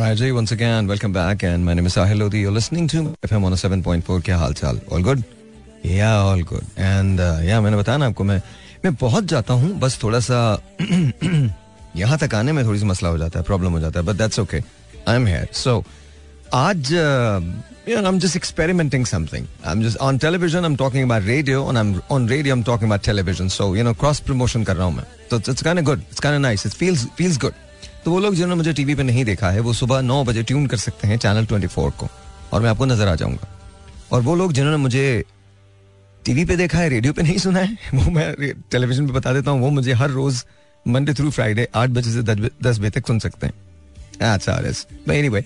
Alright, Jay, once again, welcome back, and my name is Sahil Lodi. You're listening to FM on 7.4. क्या हाल चाल? All good? Yeah, all good. And uh, yeah, मैंने बताया ना आपको मैं मैं बहुत जाता हूँ बस थोड़ा सा यहाँ तक आने में थोड़ी सी मसला हो जाता है प्रॉब्लम हो जाता है but that's okay I am here so आज you know, I'm just experimenting something. I'm just on television. I'm talking about radio, and I'm on radio. I'm talking about television. So you know, cross promotion कर रहा हूँ मैं. So it's, it's kind of good. It's kind of nice. It feels feels good. तो वो लोग जिन्होंने मुझे TV पे नहीं देखा है, वो सुबह नौ बजे ट्यून कर सकते हैं चैनल ट्वेंटी फोर को। और मैं आपको नज़र आ जाऊँगा। और वो लोग जिन्होंने मुझे टीवी पे देखा है रेडियो पे नहीं सुना है, वो मैं टेलीविज़न पे बता देता हूँ, वो मुझे हर रोज मंडे थ्रू फ्राइडे आठ बजे से दस बजे तक सुन सकते हैं। अच्छा एनीवे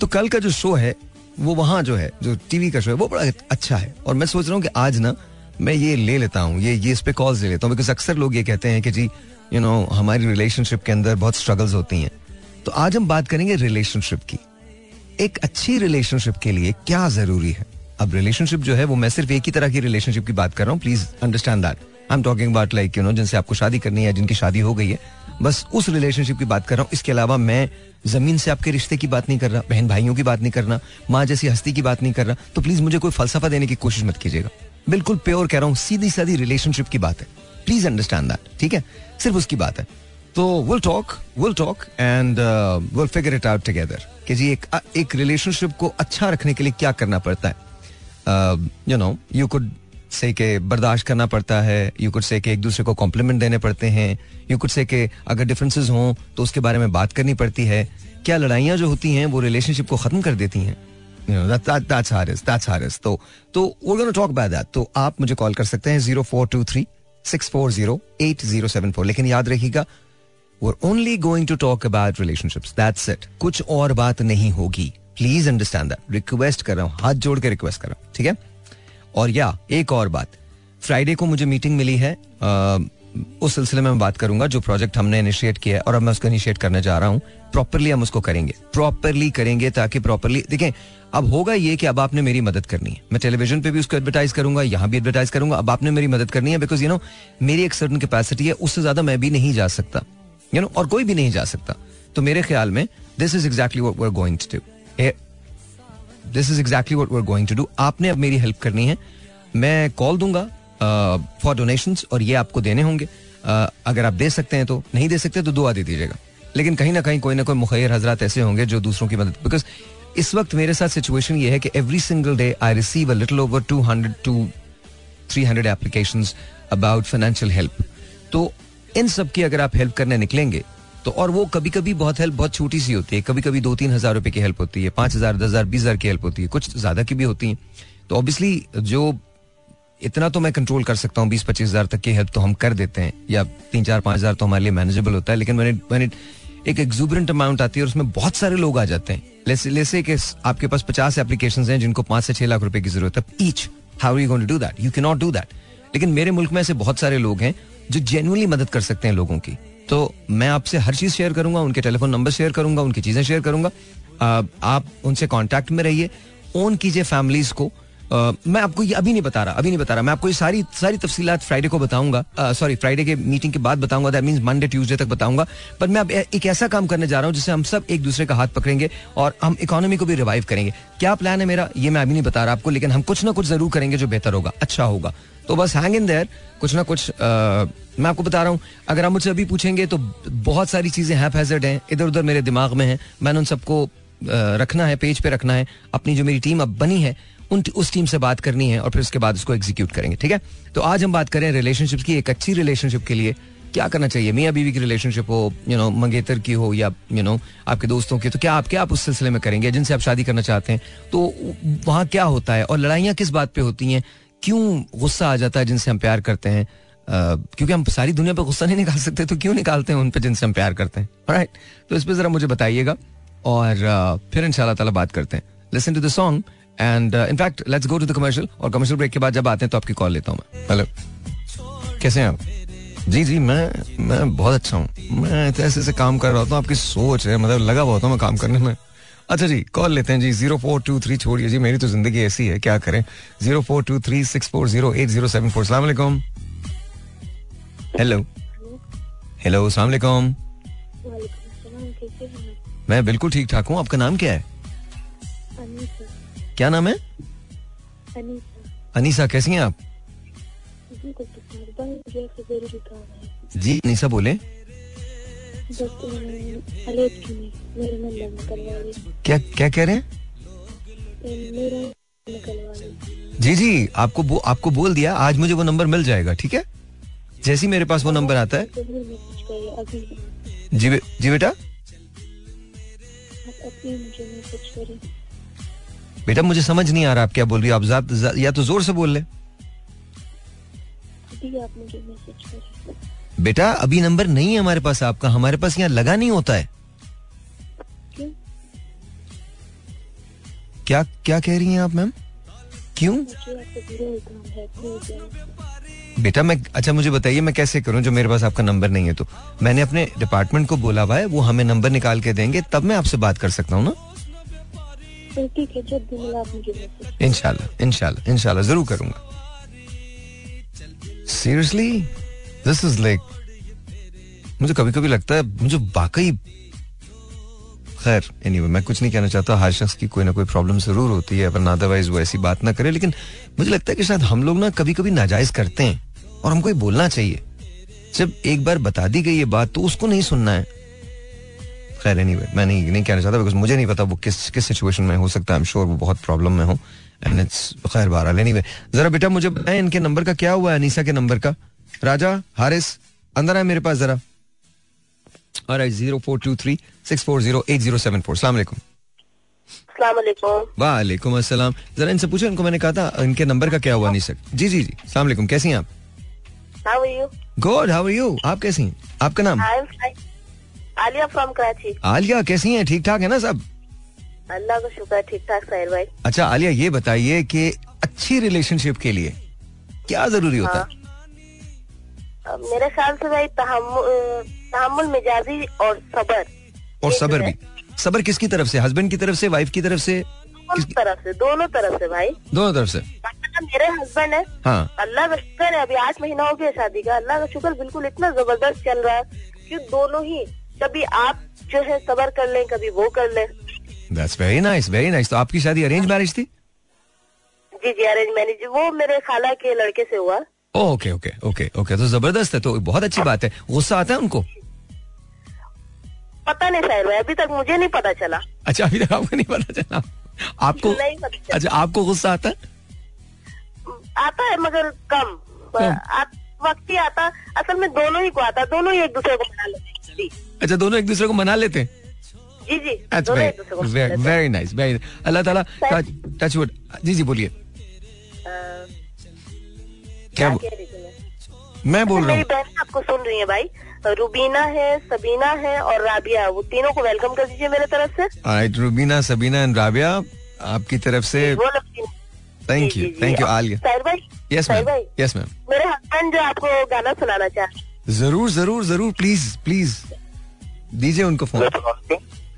तो कल का जो शो है, वो वहाँ जो है, जो टीवी का शो है, वो बड़ा अच्छा है। और मैं सोच रहा हूँ कि आज ना, मैं ये ले लेता हूँ, ये ये इस पे कॉल्स ले लेता हूँ बिकॉज़ अक्सर लोग ये कहते हैं कि जी यू नो हमारी रिलेशनशिप के अंदर बहुत स्ट्रगल्स होती हैं। तो आज हम बात करेंगे रिलेशनशिप की। एक अच्छी रिलेशनशिप के लिए क्या ज़रूरी है? अब रिलेशनशिप जो है, वो मैं सिर्फ़ एक ही तरह की रिलेशनशिप की बात कर रहा हूँ। Please understand that I am talking about like you know जिनसे आपको शादी करनी है, जिनकी शादी हो गई है। बस उस रिलेशनशिप की बात कर रहा हूँ। इसके अलावा मैं ज़मीन से आपके रिश्ते की बात नहीं कर रहा, बहन भाइयों की बात नहीं करना माँ जैसी हस्ती की बात नहीं कर रहा। तो प्लीज़ मुझे कोई फलसफा देने की कोशिश मत कीजिएगा। बिल्कुल प्योर कह रहा हूँ सीधी सादी रिलेशनशिप की बात है। प्लीज़ अंडरस्टैंड दैट ठीक है? सिर्फ़ उसकी बात है। तो will talk will talk and will figure it out together कि जी एक एक रिलेशनशिप को अच्छा रखने के लिए क्या करना पड़ता है। You know you could say के बर्दाश्त करना पड़ता है यू कुड से के एक दूसरे को कॉम्प्लीमेंट देने पड़ते हैं यू कुड से के अगर डिफरेंसेस हों तो उसके बारे में बात करनी पड़ती है। क्या लड़ाइयाँ जो होती हैं वो रिलेशनशिप को खत्म कर देती हैं? तो तो तो आप मुझे कॉल कर सकते हैं zero four two three six four zero eight zero seven four लेकिन याद रखिएगा we're only going to talk about relationships. That's it. कुछ और बात नहीं होगी. प्लीज़ अंडरस्टैंड दैट रिक्वेस्ट कर रहा हूँ. हाथ जोड़ के रिक्वेस्ट कर रहा हूँ. ठीक है? और या एक और बात. फ्राइडे को मुझे मीटिंग मिली है. आ, उस सिलसिले में मैं बात करूँगा जो प्रोजेक्ट हमने इनिशिएट किया है और अब मैं उसको इनिशिएट करने जा रहा हूँ. प्रॉपरली हम उसको करेंगे. प्रॉपरली करेंगे ताकि प्रॉपरली देखें अब होगा ये कि अब आपने मेरी मदद करनी है। मैं टेलीविज़न पे भी उसको एडवर्टाइज करूँगा यहाँ भी एडवर्टाइज करूँगा। अब आपने मेरी मदद करनी है बिकॉज़ यू नो मेरी एक सर्टन कैपेसिटी है उससे ज़्यादा मैं भी नहीं जा सकता। यू नो और कोई भी नहीं जा सकता। तो मेरे ख्याल में this is exactly what we're going to do this is exactly what we're going to do आपने अब मेरी हेल्प करनी है। मैं कॉल दूँगा फॉर uh, डोनेशन और ये आपको देने होंगे। Uh, अगर आप दे सकते हैं तो नहीं दे सकते तो दुआ दे दीजिएगा। लेकिन कहीं ना कहीं कोई ना कोई मुखैर हजरात ऐसे होंगे जो दूसरों की मदद बिकॉज़ इस वक्त मेरे साथ सिचुएशन ये है कि every single day I receive a little over two hundred to three hundred application about financial help तो इन सब की अगर आप हेल्प करने निकलेंगे तो और वो कभी कभी बहुत हेल्प बहुत छोटी सी होती है। कभी कभी दो तीन हज़ार रुपए की हेल्प होती है, पाँच हज़ार, दस हज़ार, बीस हज़ार की हेल्प होती है, कुछ ज़्यादा की भी होती है। तो ऑब्वियसली जो इतना तो मैं कंट्रोल कर सकता हूँ, बीस पच्चीस हज़ार तक की हेल्प तो हम कर देते हैं, या तीन चार पाँच हज़ार तो हमारे लिए मैनेजेबल होता है, लेकिन मैंने मैंने एक एक्सूबरेंट अमाउंट आती है और उसमें बहुत सारे लोग आ जाते हैं। लेसे लेसे कि आपके पास पचास एप्लीकेशन हैं जिनको पाँच से छह लाख रुपए की ज़रूरत है। Each how you going do that you can not do that लेकिन मेरे मुल्क में ऐसे बहुत सारे लोग हैं जो जेनुअनली मदद कर सकते हैं लोगों की। तो मैं आपसे हर चीज़ शेयर करूँगा, उनके टेलीफोन नंबर शेयर करूँगा, उनकी चीज़ें शेयर करूँगा। आप उनसे कांटेक्ट में रहिए। ओन कीजिए फैमिलीज़ को। मैं आपको ये अभी नहीं बता रहा अभी नहीं बता रहा। मैं आपको ये सारी सारी तफसीलात फ्राइडे को बताऊँगा। सॉरी फ्राइडे के मीटिंग के बाद बताऊँगा। दैट मींस मंडे ट्यूसडे तक बताऊँगा। पर मैं अब एक ऐसा काम करने जा रहा हूँ जिससे हम सब एक दूसरे का हाथ पकड़ेंगे और हम इकोनॉमी को भी रिवाइव करेंगे। क्या प्लान है मेरा? ये मैं अभी नहीं बता रहा आपको लेकिन हम कुछ ना कुछ ज़रूर करेंगे जो बेहतर होगा अच्छा होगा। तो बस हैंग इन देयर कुछ ना कुछ आ, मैं आपको बता रहा हूँ अगर आप मुझसे अभी पूछेंगे तो बहुत सारी चीज़ें हैप हैजर्ड हैं इधर उधर मेरे दिमाग में है। मैंने उन सबको रखना है पेज पे रखना है। अपनी जो मेरी टीम अब बनी है उन उस टीम से बात करनी है और फिर उसके बाद उसको एग्जीक्यूट करेंगे, ठीक है? तो आज हम बात करें रिलेशनशिप की, एक अच्छी रिलेशनशिप के लिए क्या करना चाहिए? मियाँ बीवी की रिलेशनशिप हो यू नो मंगेतर की हो या यू नो आपके दोस्तों की तो क्या आप क्या आप उस सिलसिले में करेंगे? जिनसे आप शादी करना चाहते हैं तो वहाँ क्या होता है और लड़ाइयाँ किस बात पे होती हैं? क्यों गुस्सा आ जाता है जिनसे हम प्यार करते हैं? क्योंकि हम सारी दुनिया पर गुस्सा नहीं निकाल सकते तो क्यों निकालते हैं उन पर जिनसे हम प्यार करते हैं? राइट तो इस पर जरा मुझे बताइएगा और फिर इंशाल्लाह ताला बात करते हैं। Listen to the song and in fact let's go to the commercial और कमर्शियल ब्रेक के बाद जब आते हैं तो आपकी कॉल लेता हूँ मैं। हेलो कैसे हैं आप? जी जी मैं मैं बहुत अच्छा हूँ। मैं ऐसे ऐसे काम कर रहा हूँ आपकी सोच है मतलब लगा बहुत हूँ मैं काम करने में। अच्छा जी कॉल लेते हैं जी। ज़ीरो फोर टू थ्री छोड़िए जी मेरी तो ज़िंदगी ऐसी है क्या करें? Zero four two three six four zero eight zero seven four. सलाम हेलो हेलो सलाम मैं बिल्कुल ठीक ठाक हूँ आपका नाम क्या है? क्या नाम है? अनीसा अनीसा कैसी हैं आप? जी जी अनीसा बोले। क्या क्या कह रहे हैं? जी जी आपको बो, आपको बोल दिया आज मुझे वो नंबर मिल जाएगा ठीक है? जैसे ही मेरे पास वो नंबर आता है। अभी। जी बे, जी बेटा? बेटा मुझे समझ नहीं आ रहा आप क्या बोल रही हो। आप या तो ज़ोर से बोल ले। बेटा अभी नंबर नहीं है हमारे पास आपका। हमारे पास यहाँ लगा नहीं होता है। क्यों? क्या क्या कह रही हैं आप मैम? क्यों? बेटा मैं अच्छा मुझे बताइए मैं कैसे करूँ जो मेरे पास आपका नंबर नहीं है तो? मैंने अपने डिपार्टमेंट को बोला हुआ है वो हमें नंबर निकाल के देंगे तब मैं आपसे बात कर सकता हूँ ना? इनशाला इनशाला इनशाला ज़रूर करूँगा। सीरियसली दिस इज़ लाइक मुझे कभी कभी लगता है, मुझे वाकई, खैर एनी एनीवे मैं कुछ नहीं कहना चाहता, हर शख्स की कोई ना कोई प्रॉब्लम ज़रूर होती है, वरना अदरवाइज़ वो ऐसी बात ना करे, लेकिन मुझे लगता है कि शायद हम लोग ना कभी कभी नाजायज करते हैं, और हमको ये बोलना चाहिए। जब एक बार बता दी गई ये बात तो उसको नहीं सुनना है। खैर एनीवे मैं नहीं नहीं कहना चाहता बिकॉज़ मुझे नहीं पता वो किस किस सिचुएशन में हो सकता है। आई एम श्योर वो बहुत प्रॉब्लम में हो। एंड इट्स खैर बहरहाल एनीवे जरा बेटा मुझे बताएँ इनके नंबर का क्या हुआ है अनीसा के नंबर का? राजा हारिस अंदर आए मेरे पास जरा। और zero four two three six four zero eight zero seven four सलाम अस्सलाम वालेकुम अस्सलाम जरा इनसे पूछो इनको मैंने कहा था इनके नंबर का क्या हुआ नहीं सर जी जी। जी सलाम कैसी हैं आप? गुड हाउ आर यू आप कैसी हैं? आपका नाम? Am fine Aliya from Karachi Aliya कैसी हैं? ठीक ठाक है ना सब? अल्लाह का शुक्र ठीक ठाक साहिर भाई। अच्छा आलिया ये बताइए कि अच्छी रिलेशनशिप के लिए क्या ज़रूरी होता है? मेरे ख्याल से भाई तहम्मुल मिजाजी और सबर। और सबर भी। सबर किसकी तरफ़ से? हस्बैंड की तरफ़ से? वाइफ की तरफ़ से? दोनों तरफ़ से दोनों तरफ़ से भाई। दोनों तरफ़ से? मतलब मेरे हस्बैंड है। हाँ। अल्लाह का शुक्र है अभी आठ महीना हो गया शादी का। अल्लाह का शुक्र बिल्कुल इतना ज़बरदस्त चल रहा है कि दोनों ही कभी आप जो है सबर कर लें कभी वो कर लें। That's very nice very nice तो आपकी शादी अरेंज मैरिज थी? जी जी अरेंज मैरिज वो मेरे खाला के लड़के से हुआ। ओके ओके ओके ओके तो ज़बरदस्त है तो बहुत अच्छी बात है। गुस्सा आता है उनको? पता नहीं भाई अभी तक मुझे नहीं पता चला। अच्छा अभी तक आपको नहीं पता चला? आपको नहीं पता चला। अच्छा आपको गुस्सा आता? है आता है मगर कम। कम। वक्त ही आता। असल में दोनों ही को आता दोनों ही एक दूसरे को मना लेते हैं। अच्छा दोनों एक दूसरे को मना लेते हैं? जी जी वेरी nice, very अल्लाह ताला टच वुड जी जी बोलिए। क्या रही मैं? बोल रहा मेरी हूँ बहन आपको सुन रही है भाई। रुबीना है सबीना है और राबिया। वो तीनों को वेलकम कर दीजिए मेरे तरफ़ से। Alright, रुबीना सबीना एंड राबिया आपकी तरफ़ से thank you. Thank you Aliya. भाई यस मैम यस मैम मेरे हस्बैंड जो आपको गाना सुनाना चाहते ज़रूर ज़रूर ज़रूर प्लीज़ प्लीज़ दीजिए उनको फ़ोन।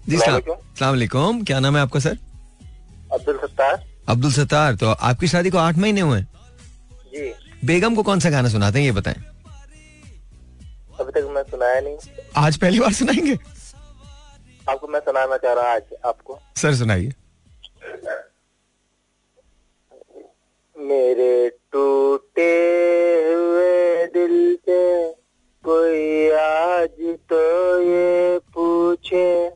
जी सलाम क्या नाम है आपका सर? अब्दुल सत्तार। अब्दुल सत्तार। तो आपकी शादी को आठ महीने हुए हैं। जी। बेगम को कौन सा गाना सुनाते हैं ये बताएँ। अभी तक मैं सुनाया नहीं। आज पहली बार सुनाएँगे? आपको मैं सुनाना चाह रहा आज आपको। सर सुनाइए। मेरे टूटे हुए दिल से कोई आज तो ये पूछे,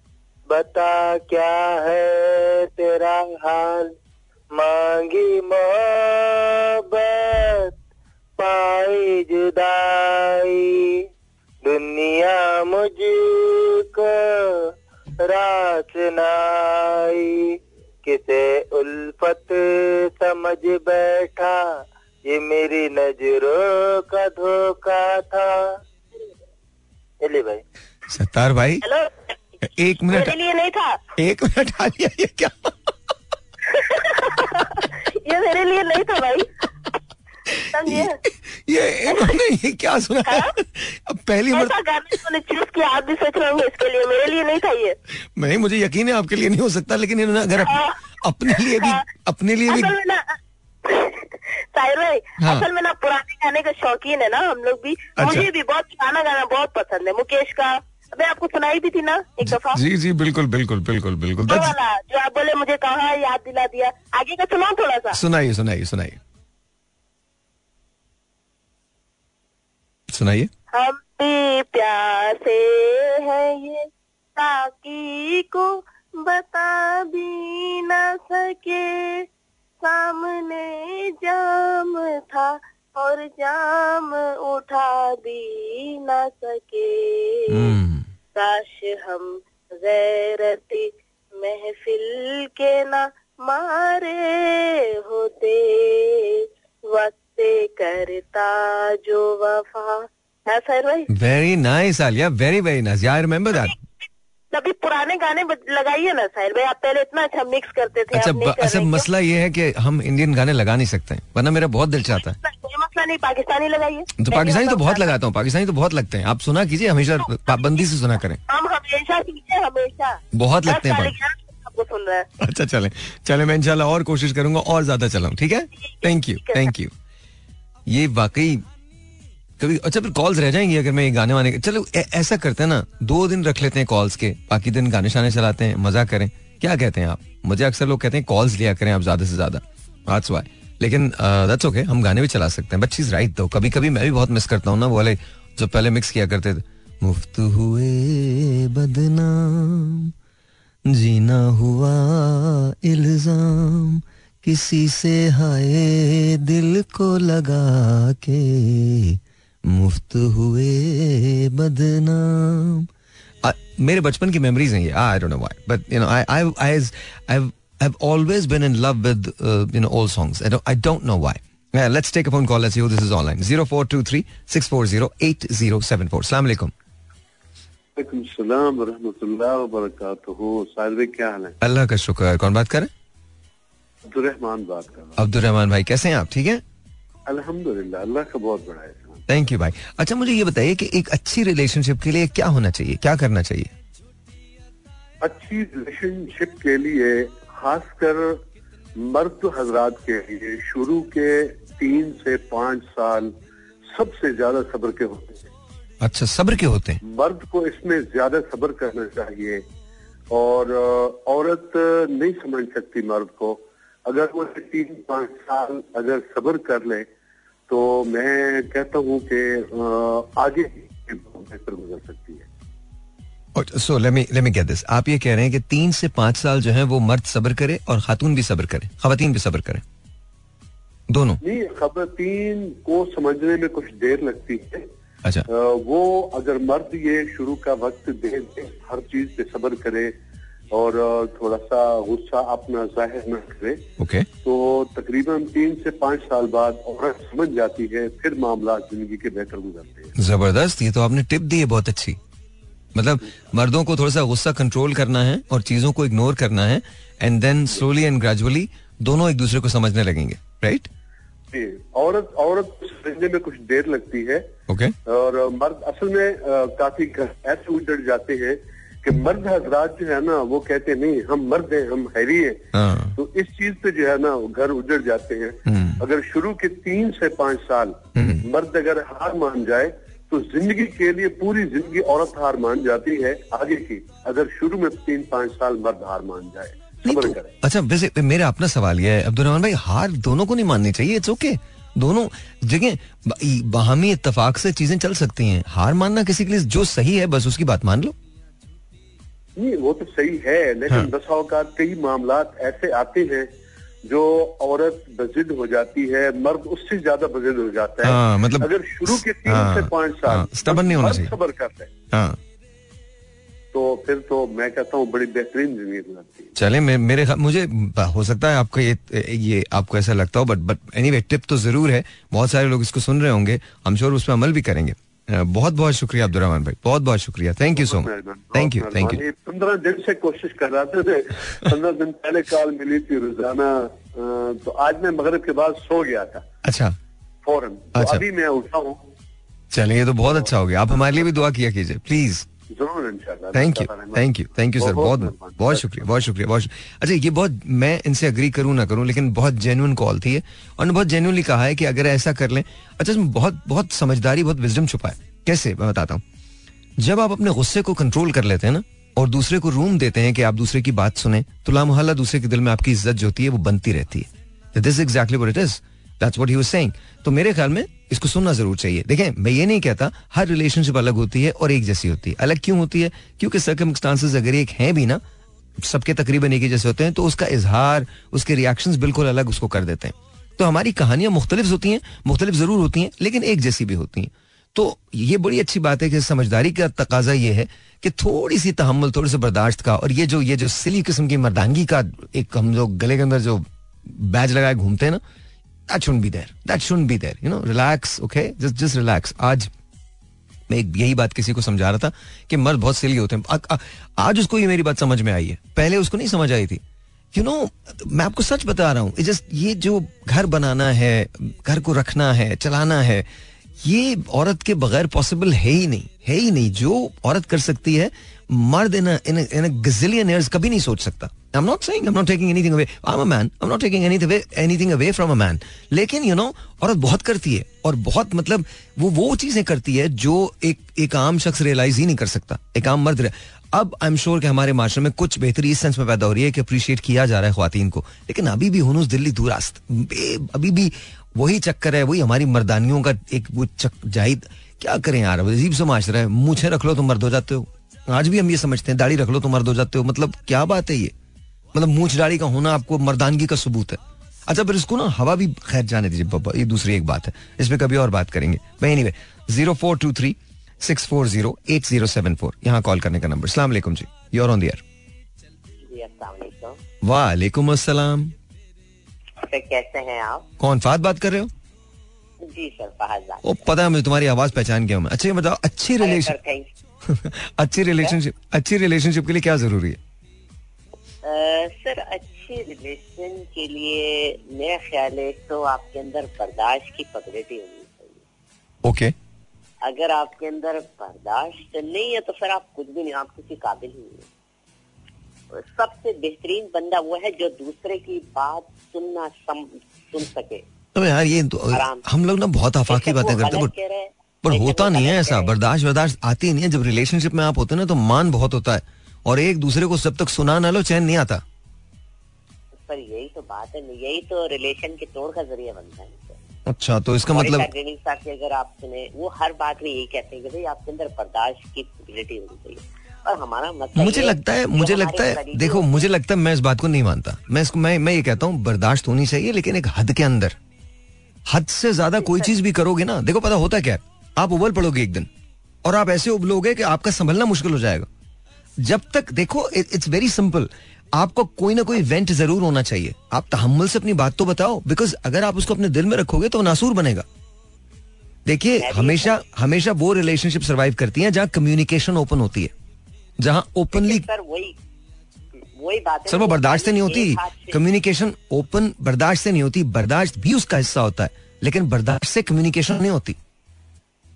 बता क्या है तेरा हाल? मांगी मोहब्बत पाई जुदाई। दुनिया मुझको रात नाई। किसे उल्फत समझ बैठा, ये मेरी नज़रों का धोखा था। चलिए भाई। सत्तार भाई हेलो। एक मिनट। मेरे लिए नहीं था। एक मिनट आ लिया ये क्या? ये मेरे लिए नहीं था भाई। समझिए ये इन्होंने ये क्या सुना है? अब पहली बार गाना मैंने चूज़ किया आप भी सोच रहे होंगे इसके लिए मेरे लिए नहीं था ये। नहीं मुझे यकीन है आपके लिए नहीं हो सकता लेकिन इन्होंने अगर अपने लिए भी अपने लिए भी साहिर भाई हाँ। असल में ना पुराने गाने का शौकीन है ना हम लोग भी। अच्छा। मुझे भी बहुत पुराना गाना बहुत पसंद है मुकेश का। अबे आपको सुनाई भी थी ना एक दफ़ा। जी जी बिल्कुल बिल्कुल बिल्कुल बिल्कुल। वाला जो आप बोले मुझे कहा याद दिला दिया। आगे का सुनाओ थोड़ा सा। सुनाइए सुनाइए सुनाइए। सुनाइए। हम भी प्यासे हैं ये ताकि को बता भी न सके। सामने जाम था और जाम उठा भी न सके। हम्म, काश हम गैरती महफिल के ना मारे होते। वक्त करता जो वफा। है भाई। Very nice Aliya. Very very nice I remember that कभी पुराने गाने लगाइए ना साहिर भाई आप पहले इतना अच्छा मिक्स करते थे अच्छा ब- अच्छा मसला ये है कि हम इंडियन गाने लगा नहीं सकते हैं वरना मेरा बहुत दिल चाहता है। मसला नहीं पाकिस्तानी लगाइए। तो पाकिस्तानी तो बहुत लगाता हूँ पाकिस्तानी तो बहुत लगते हैं। आप सुना कीजिए हमेशा पाबंदी से सुना करें। हम हमेशा कीजिए हमेशा। बहुत लगते हैं आपको सुन रहा है। अच्छा चले। चले मैं इंशाल्लाह और कोशिश करूँगा और ज़्यादा चलाऊं ठीक है? थैंक यू थैंक यू ये वाकई कभी अच्छा फिर कॉल्स रह जाएँगी अगर मैं गाने वाने चलो ऐसा करते हैं ना, दो दिन रख लेते हैं कॉल्स के, बाकी दिन गाने शाने चलाते हैं, मज़ा करें। क्या कहते हैं आप? मुझे अक्सर लोग कहते हैं कॉल्स लिया करें आप ज़्यादा से ज़्यादा। दैट्स व्हाई लेकिन दैट्स ओके हम गाने भी चला सकते हैं बट राइट दो कभी कभी मैं भी बहुत मिस करता हूँ ना, वो वाले जो पहले मिक्स किया करते थे। मुफ़्त हुए बदनाम, जीना हुआ इल्ज़ाम, किसी से हाय दिल को लगा के। मुफ़्त हुए बदनाम। मेरे बचपन की मेमोरीज हैं ये। I don't know why but you know I I I I have always been in love with uh, you know old songs. I don't, I don't know why. Yeah, let's take a phone call. Let's see who this is online. 0423 640 8074 Assalamu alaikum. सलाम वरहमतुल्लाह भाई क्या हाल है? अल्लाह का शुक्र कौन बात कर रहे हैं? अब्दुलरहमान बात कर रहा अब्दुलरहमान भाई कैसे हैं आप? ठीक है? हूँ अल्हम्दुलिल्लाह अल्लाह का बहुत बड़ा एहसान थैंक यू भाई अच्छा मुझे ये बताइए कि एक अच्छी रिलेशनशिप के लिए क्या होना चाहिए? क्या करना चाहिए? अच्छी रिलेशनशिप के लिए खासकर मर्द हजरात के लिए शुरू के तीन से पाँच साल सबसे ज़्यादा सब्र के होते हैं। अच्छा सब्र के होते हैं? मर्द को इसमें ज़्यादा सब्र करना चाहिए और औरत नहीं समझ सकती मर्द को। अगर वो तीन पाँच साल अगर सब्र कर ले तो मैं कहता हूँ कि आगे बेहतर गुजर सकती है। So let me let me get this आप ये कह रहे हैं कि तीन से पाँच साल जो है वो मर्द सब्र करे और खातून भी सब्र करे खातन भी सब्र करे। दोनों? नहीं खबरतीन को समझने में कुछ देर लगती है। अच्छा। अ, वो अगर मर्द ये शुरू का वक्त दे दे हर चीज़ पे सब्र करे और थोड़ा सा गुस्सा अपना ज़ाहिर न करे। ओके। तो तकरीबन तीन से पाँच साल बाद औरत समझ जाती है फिर मामला ज़िंदगी के बेहतर गुजरते हैं। ज़बरदस्त ये तो आपने टिप दी है बहुत अच्छी। मतलब मर्दों को थोड़ा सा गुस्सा कंट्रोल करना है और चीज़ों को इग्नोर करना है and then slowly and gradually दोनों एक दूसरे को समझने लगेंगे राइट औरत औरत समझने में कुछ देर लगती है। ओके। और मर्द असल में काफ़ी ऐसे उजड़ जाते हैं कि मर्द हजरात जो है ना वो कहते नहीं हम मर्द हैं हम हैरी हैं। हाँ। तो इस चीज़ पे जो है ना वो घर उजड़ जाते हैं। हम्म। अगर शुरू के तीन से पाँच साल मर्द अगर हार मान जाए तो ज़िंदगी के लिए पूरी ज़िंदगी औरत हार मान जाती है आगे की। अगर शुरू में तीन पाँच साल मर्द हार मान जाए तो अच्छा वैसे मेरा अपना सवाल यह है अब्दुल भाई हार दोनों को नहीं माननी चाहिए इट्स ओके दोनों जगह बाहमी इत्तेफाक से चीज़ें चल सकती हैं। हार मानना किसी के लिए जो सही है बस उसकी बात मान लो। नहीं वो तो सही है लेकिन हाँ। बसा कई मामला ऐसे आते हैं जो औरत बजिद हो जाती है मर्द उससे ज़्यादा बजिद हो जाता है। हाँ, मतलब- अगर शुरू के तीन हाँ, से पाँच साल हाँ, नहीं होना चाहिए। सब्र करते हैं। हाँ। तो फिर तो मैं कहता हूँ बड़ी बेहतरीन ज़िंदगी गुजरती है। चले मे, मेरे मुझे हो सकता है आपको ये ये आपको ऐसा लगता हो बट बट एनीवे टिप तो ज़रूर है। बहुत सारे लोग इसको सुन रहे होंगे। हम श्योर उस पर अमल भी करेंगे। बहुत बहुत शुक्रिया अब्दुलरहमान भाई। बहुत बहुत शुक्रिया thank you so much thank you thank you पंद्रह दिन से कोशिश कर रहा था पंद्रह दिन पहले कॉल मिली थी रोज़ाना। तो आज मैं मगरब के बाद सो गया था। अच्छा। फ़ौरन। तो अच्छा। अभी मैं उठा हूँ। चलिए तो बहुत अच्छा हो गया। आप हमारे लिए भी दुआ किया कीजिए प्लीज़। ज़रूर इंशाल्लाह। Thank you thank you thank you sir. बहुत बहुत शुक्रिया बहुत शुक्रिया। बहुत अच्छा ये बहुत मैं इनसे अग्री करूँ ना करूँ लेकिन बहुत जेन्युइन कॉल थी और बहुत जेन्युइनली कहा है कि अगर ऐसा कर लें अच्छा इसमें बहुत बहुत समझदारी बहुत विजडम छुपा है कैसे? मैं बताता हूँ। जब आप अपने गुस्से को कंट्रोल कर लेते हैं ना और दूसरे को रूम देते हैं कि आप दूसरे की बात सुने तो लामहल्ला दूसरे के दिल में आपकी इज़्ज़त जो होती है वो बनती रहती है। This exactly what it is that's what he was saying तो मेरे ख्याल में इसको सुनना ज़रूर चाहिए। देखें, मैं ये नहीं कहता, हर रिलेशनशिप अलग होती है और एक जैसी होती है। अलग क्यों होती है? क्योंकि सर्कमस्टांसेस अगर एक हैं भी ना, सबके तकरीबन एक ही जैसे होते हैं तो उसका इजहार, उसके रिएक्शंस बिल्कुल अलग उसको कर देते हैं। तो हमारी कहानियाँ मुख्तलिफ़ होती हैं, मुख्तलिफ़ ज़रूर होती हैं, लेकिन एक जैसी भी होती हैं। तो ये बड़ी अच्छी बात है कि समझदारी का तकाजा ये है कि थोड़ी सी तहमल थोड़ी सी बर्दाश्त का और ये जो ये जो सिली किस्म की मर्दांगी का एक हम लोग गले के अंदर जो बैज लगाए घूमते हैं ना that should be there that should be there you know relax okay just just relax आज मैं एक यही बात किसी को समझा रहा था कि मर्द बहुत सिली होते हैं। आ, आ, आज उसको ये मेरी बात समझ में आई है। पहले उसको नहीं समझ आई थी। यू you नो know, मैं आपको सच बता रहा हूँ जस्ट ये जो घर बनाना है घर को रखना है चलाना है ये औरत के बगैर पॉसिबल है ही नहीं। है ही नहीं। जो औरत कर सकती है मर्द इन इन गजिलियन ईयर्स कभी नहीं सोच सकता। I'm not saying I'm not taking anything away. I'm a man. I'm not taking anything away, anything away from a man. लेकिन यू नो औरत बहुत करती है और बहुत मतलब वो वो चीज़ें करती है जो एक एक आम शख्स रियलाइज़ ही नहीं कर सकता। एक आम मर्द अब आई एम श्योर कि हमारे माशरे में कुछ बेहतरी इस सेंस में पैदा हो रही है कि अप्रिशिएट किया जा रहा है खातन को। लेकिन अभी भी हुनूस दिल्ली दूरास्त अभी भी वही चक्कर है वही हमारी मर्दानियों का एक वो चक जाहिद क्या करें यार? अजीब सा माशरा है। मुझे रख लो तो मर्द हो जाते हो। आज भी हम ये समझते हैं दाढ़ी रख लो तो मर्द हो जाते हो। मतलब क्या बात है ये? मतलब मूछ दाढ़ी का होना आपको मर्दानगी का सबूत है। अच्छा फिर इसको ना हवा भी खैर जाने दीजिए पापा ये दूसरी एक बात है। इस पर कभी और बात करेंगे। Any zero four two three six four zero eight zero seven four यहाँ कॉल करने का नंबर। सलाम जी। यूर ऑन दियर वालेकुम। अस्सलाम। कैसे हैं आप? कौन फात बात कर रहे हो? जी सर फहद ओ पता है मुझे तुम्हारी आवाज़ पहचान गया मैं। अच्छा ये बताओ अच्छी रिलेशन अच्छी रिलेशनशिप अच्छी रिलेशनशिप के लिए क्या ज़रूरी है? सर अच्छी रिलेशन के लिए मेरा ख्याल है तो आपके अंदर बर्दाश्त की पकड़ेटी होनी चाहिए। Okay okay. अगर आपके अंदर बर्दाश्त नहीं है तो फिर आप कुछ भी नहीं आप किसी काबिल ही नहीं सबसे बेहतरीन बंदा वो है जो दूसरे की बात सुनना सम, सुन सके। तो यार ये तो हम लोग ना बहुत आफाकी बातें करते हैं। पर होता नहीं है ऐसा बर्दाश्त बर्दाश्त आती नहीं है। जब रिलेशनशिप में आप होते ना तो मान बहुत होता है। और एक दूसरे को जब तक सुना ना लो चैन नहीं आता। पर यही तो बात है यही तो रिलेशन के तोड़ का ज़रिया बनता है अच्छा तो इसका मतलब अगर वो हर बात में यही कहते हैं कि भाई आपके अंदर बर्दाश्त की एबिलिटी होनी चाहिए। और हमारा मतलब मुझे लगता है मुझे लगता है देखो मुझे लगता है मैं इस बात को नहीं मानता। मैं इसको मैं मैं ये कहता हूँ बर्दाश्त होनी चाहिए लेकिन एक हद के अंदर। हद से ज़्यादा कोई चीज़ भी करोगे ना देखो पता होता क्या आप उबल पड़ोगे एक दिन। और आप ऐसे उबलोगे कि आपका संभलना मुश्किल हो जाएगा। जब तक देखो इट्स वेरी सिंपल आपको कोई ना कोई इवेंट ज़रूर होना चाहिए। आप तहमुल से अपनी बात तो बताओ बिकॉज़ अगर आप उसको अपने दिल में रखोगे तो नासूर बनेगा। देखिए हमेशा हमेशा वो रिलेशनशिप सर्वाइव करती है जहाँ कम्युनिकेशन ओपन होती है। जहाँ ओपनली वही वही बात सर वो बर्दाश्त से नहीं होती। कम्युनिकेशन ओपन बर्दाश्त से नहीं होती। बर्दाश्त भी उसका हिस्सा होता है। लेकिन बर्दाश्त से कम्युनिकेशन नहीं होती।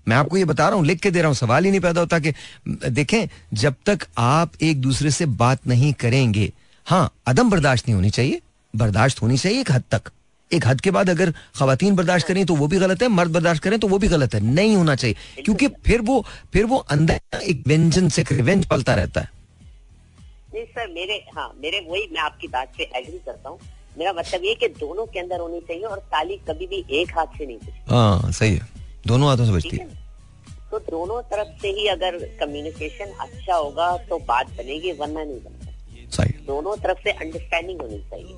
मैं आपको ये बता रहा हूँ लिख के दे रहा हूँ सवाल ही नहीं पैदा होता कि देखें जब तक आप एक दूसरे से बात नहीं करेंगे हाँ अदम बर्दाश्त नहीं होनी चाहिए बर्दाश्त होनी चाहिए एक हद तक। एक हद के बाद अगर खातन बर्दाश्त करें तो वो भी गलत है मर्द बर्दाश्त करें तो वो भी गलत है नहीं होना चाहिए। क्योंकि फिर वो फिर वो अंदर एक व्यंजन से रिवेंज पलता रहता है। नहीं सर मेरे हाँ मेरे वही मैं आपकी बात से एग्री करता हूँ। मेरा मतलब ये कि दोनों के अंदर होनी चाहिए और ताली कभी भी एक हाथ से नहीं हाँ सही है। दोनों हाथों से बचती है। तो दोनों तरफ़ से ही अगर कम्युनिकेशन अच्छा होगा तो बात बनेगी वरना नहीं बनता दोनों तरफ़ से अंडरस्टैंडिंग होनी चाहिए।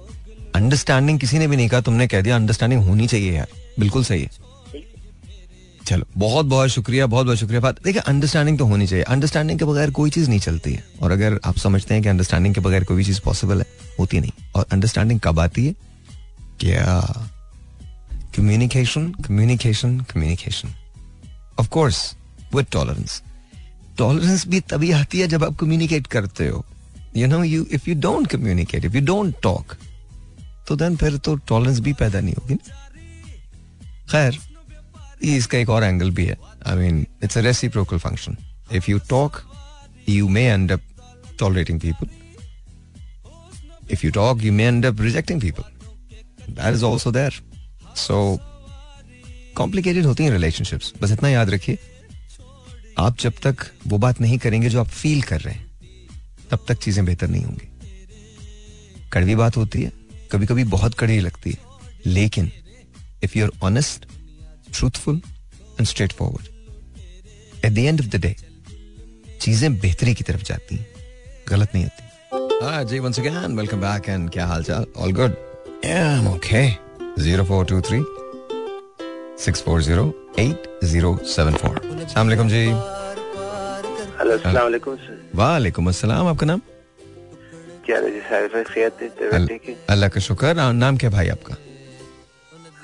अंडरस्टैंडिंग किसी ने भी नहीं कहा तुमने कह दिया अंडरस्टैंडिंग होनी चाहिए यार। बिल्कुल सही है। चलो बहुत बहुत शुक्रिया बहुत बहुत शुक्रिया। बात देखिए अंडरस्टैंडिंग तो होनी चाहिए। अंडरस्टैंडिंग के बगैर कोई चीज़ नहीं चलती है। और अगर आप समझते हैं कि अंडरस्टैंडिंग के बगैर कोई भी चीज़ पॉसिबल है होती नहीं। और अंडरस्टैंडिंग कब आती है? क्या? Communication communication communication course, with tolerance. Tolerance भी तभी आती है जब आप कम्युनिकेट करते हो. You know you if you don't communicate if you don't talk तो देन फिर तो टॉलरेंस भी पैदा नहीं होगी खैर, ये इसका एक और एंगल भी है. I mean it's a reciprocal function if you talk you may end up tolerating people if you talk you may end up rejecting people. That is also there. So complicated होती हैं relationships बस इतना याद रखिए. आप जब तक वो बात नहीं करेंगे जो आप फील कर रहे हैं, तब तक चीज़ें बेहतर नहीं होंगी। कड़वी बात होती है कभी कभी बहुत कड़वी लगती है, लेकिन if you are honest truthful and straightforward at the end of the day चीज़ें बेहतरी की तरफ़ जाती हैं, गलत नहीं होती। हाँ जी once again welcome back and क्या हाल चाल all good I am okay six four zero eight zero seven four जी वालेकुम वालेकुम अस्सलाम आपका नाम क्या है अल्लाह का शुक्र नाम क्या भाई आपका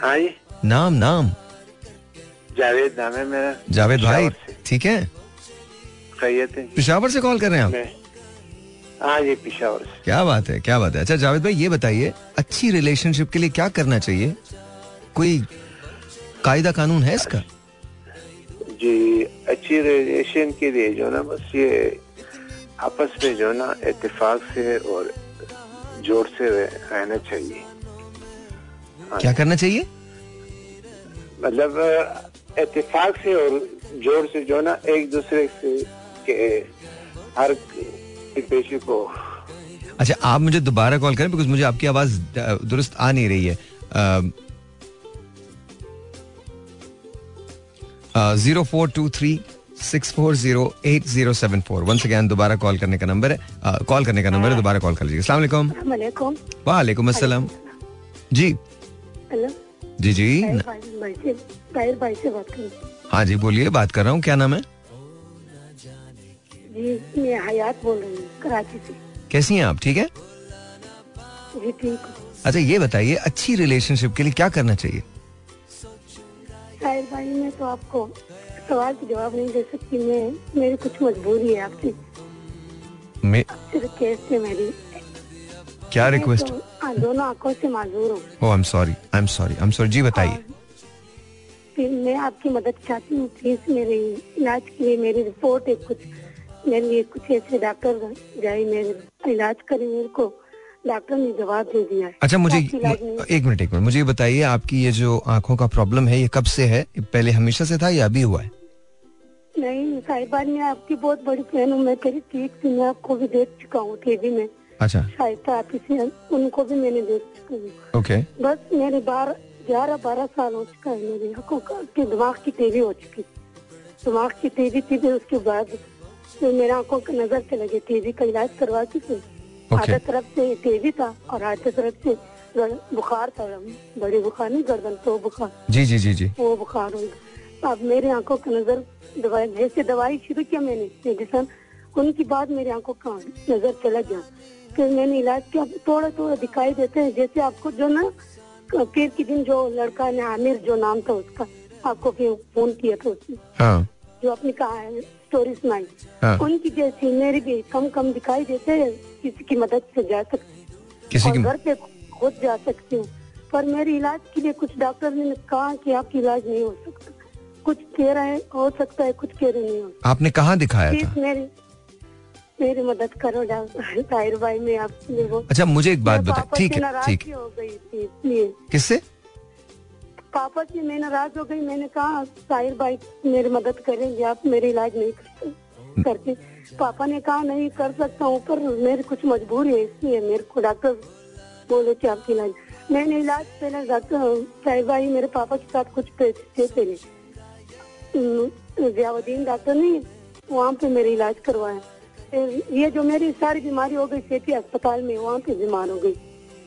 हाँ जी नाम नाम जावेद नाम है मेरा जावेद भाई ठीक है पिशावर से कॉल कर रहे हैं आप हाँ जी पिशावर से क्या बात है क्या बात है अच्छा जावेद भाई ये बताइए अच्छी रिलेशनशिप के लिए क्या करना चाहिए कोई कायदा कानून है इसका? जी अच्छी रिलेशन के लिए जो ना बस ये आपस में जो ना इत्तेफाक से और ज़ोर से रहना चाहिए। क्या करना चाहिए? मतलब इत्तेफाक से और ज़ोर से जो ना एक दूसरे से के हर पेशे को। अच्छा आप मुझे दोबारा कॉल करें बिकॉज़ मुझे आपकी आवाज़ दुरुस्त आ नहीं रही है। Zero four two three six four zero eight zero seven four once again दोबारा कॉल करने का नंबर है। कॉल करने का नंबर है दोबारा कॉल कर लीजिए अस्सलाम वालेकुम। वालेकुम वालेकुम जी। हेलो। जी जी। ताहिर भाई से बात करूँ। हाँ जी बोलिए बात कर रहा हूँ। क्या नाम है? जी मैं हयात बोल रही हूँ कराची से। कैसी हैं आप? ठीक है? जी ठीक अच्छा ये बताइए अच्छी रिलेशनशिप के लिए क्या करना चाहिए? ताहिर भाई मैं तो आपको सवाल के जवाब नहीं दे सकती। मैं मेरी कुछ मजबूरी है आपकी। मैं सिर्फ़ केस मेरी। क्या रिक्वेस्ट तो, हाँ, दोनों आँखों से माजूर हूँ। ओ I am sorry I am sorry I am sorry जी बताइए मैं आपकी मदद चाहती हूँ प्लीज़ मेरे इलाज के लिए मेरी रिपोर्ट है कुछ। मेरे लिए कुछ ऐसे डॉक्टर जाए मेरे इलाज करे मेरे को। डॉक्टर ने जवाब दे दिया। है अच्छा मुझे एक मिनट एक मिनट। मुझे ये बताइए आपकी ये जो आँखों का प्रॉब्लम है ये कब से है? पहले हमेशा से था या अभी हुआ है? नहीं साहिबा मैं आपकी बहुत बड़ी फ़ैन हूँ मैं तेरी ठीक थी मैं आपको भी देख चुका हूँ टीवी में। अच्छा। शायद आप इसे उनको भी मैंने देख चुका हूँ। ओके बस मेरे बारह ग्यारह बारह साल हो चुका है मेरी आँखों का दिमाग की तेज़ी हो चुकी। दिमाग की तेज़ी थी उसके बाद मेरे आँखों की नज़र चले गई तेज़ी का इलाज करवाती थी Okay. आधा तरफ़ से तेज़ी था। और आधा तरफ़ से बुखार था बड़ी बुखार नहीं गर्दन तो बुखार। जी जी जी जी। वो बुखार हो अब मेरी आँखों की नज़र दवाई जैसे दवाई शुरू किया मैंने मेडिसन उनकी बाद मेरी आँखों का नज़र चला गया। फिर मैंने इलाज किया। थोड़ा थोड़ा दिखाई देते हैं जैसे आपको जो ना फिर के दिन जो लड़का ने आमिर जो नाम था उसका आपको फिर फ़ोन किया था उसने। हाँ। जो अपनी कहा है स्टोरी सुनाई। हाँ। उनकी जैसी मेरी भी कम कम दिखाई देते हैं किसी की मदद से जा सकते किसी की घर पे खुद जा सकती हूँ। पर मेरे इलाज के लिए कुछ डॉक्टर ने कहा कि आपकी इलाज नहीं हो सकता। कुछ कह रहे हैं हो सकता है कुछ कह रहे नहीं हो आपने कहाँ दिखाया था? मेरी मेरी मदद करो डॉक्टर भाई मैं वो अच्छा मुझे एक बात पापा ठीक है ठीक है। हो गई थी इसलिए किससे? पापा से मैं नाराज़ हो गई। मैंने कहा साहिर भाई, मेरी मदद करेंगे आप मेरे इलाज नहीं करते करते पापा ने कहा, नहीं, कर सकता हूँ, पर मेरी कुछ मजबूरी है, इसलिए मेरे को डॉक्टर बोले कि आपकी इलाज मैंने इलाज पहले डॉक्टर साहिर भाई, मेरे पापा के साथ कुछ पैसे थे। जियाउद्दीन डॉक्टर ने वहाँ पे मेरे इलाज करवाया। ये जो मेरी सारी बीमारी हो गई, सेठी अस्पताल में वहाँ पे बीमार हो गई,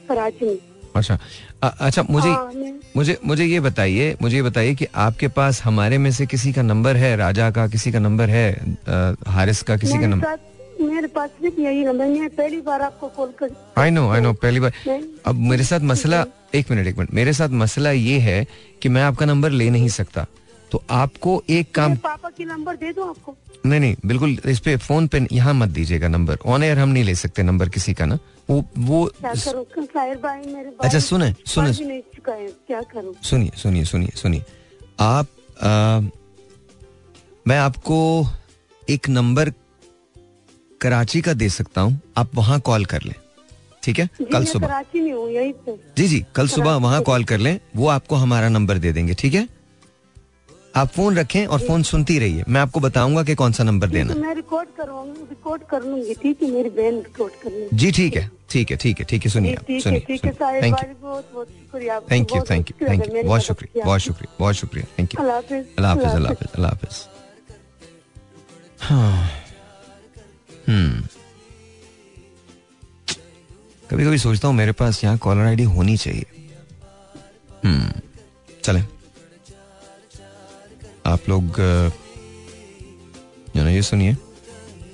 कराची में। अच्छा। अच्छा मुझे हाँ, मुझे मुझे ये बताइए मुझे ये बताइए कि आपके पास हमारे में से किसी का नंबर है राजा का किसी का नंबर है आ, हारिस का किसी का नंबर मेरे पास सिर्फ़ यही नंबर है पहली बार आपको कॉल कर आई नो आई नो पहली बार। अब मेरे साथ मसला एक मिनट एक मिनट। मेरे साथ मसला ये है कि मैं आपका नंबर ले नहीं सकता। तो आपको एक काम पापा की नंबर दे दो आपको। नहीं नहीं बिल्कुल इस पे फ़ोन पे यहाँ मत दीजिएगा नंबर। ऑन एयर हम नहीं ले सकते नंबर किसी का ना। वो वो अच्छा, सुने, सुने। सुनिए सुनिए सुनिए सुनिए। आप आ, मैं आपको एक नंबर कराची का दे सकता हूँ। आप वहाँ कॉल कर लें। ठीक है? कल सुबह। हूँ जी जी कल सुबह वहाँ कॉल कर लें। वो आपको हमारा नंबर दे देंगे। ठीक है? आप फ़ोन रखें और फ़ोन सुनती रहिए। मैं आपको बताऊँगा कि कौन सा नंबर देना। मैं रिकॉर्ड रिकॉर्ड कर लूँगी। ठीक है मेरी बहन रिकॉर्ड कर जी ठीक है। ठीक है ठीक है ठीक है। सुनिए आप, सुनिए thank you thank you thank you thank you बहुत शुक्रिया बहुत शुक्रिया। बहुत शुक्रिया थैंक यू अल्लाह हाफिज। अल्लाह हाफिज अल्लाह हाफिज कभी कभी सोचता हूँ मेरे पास यहाँ कॉलर आईडी होनी चाहिए। हम्म। चलें। आप लोग ये सुनिए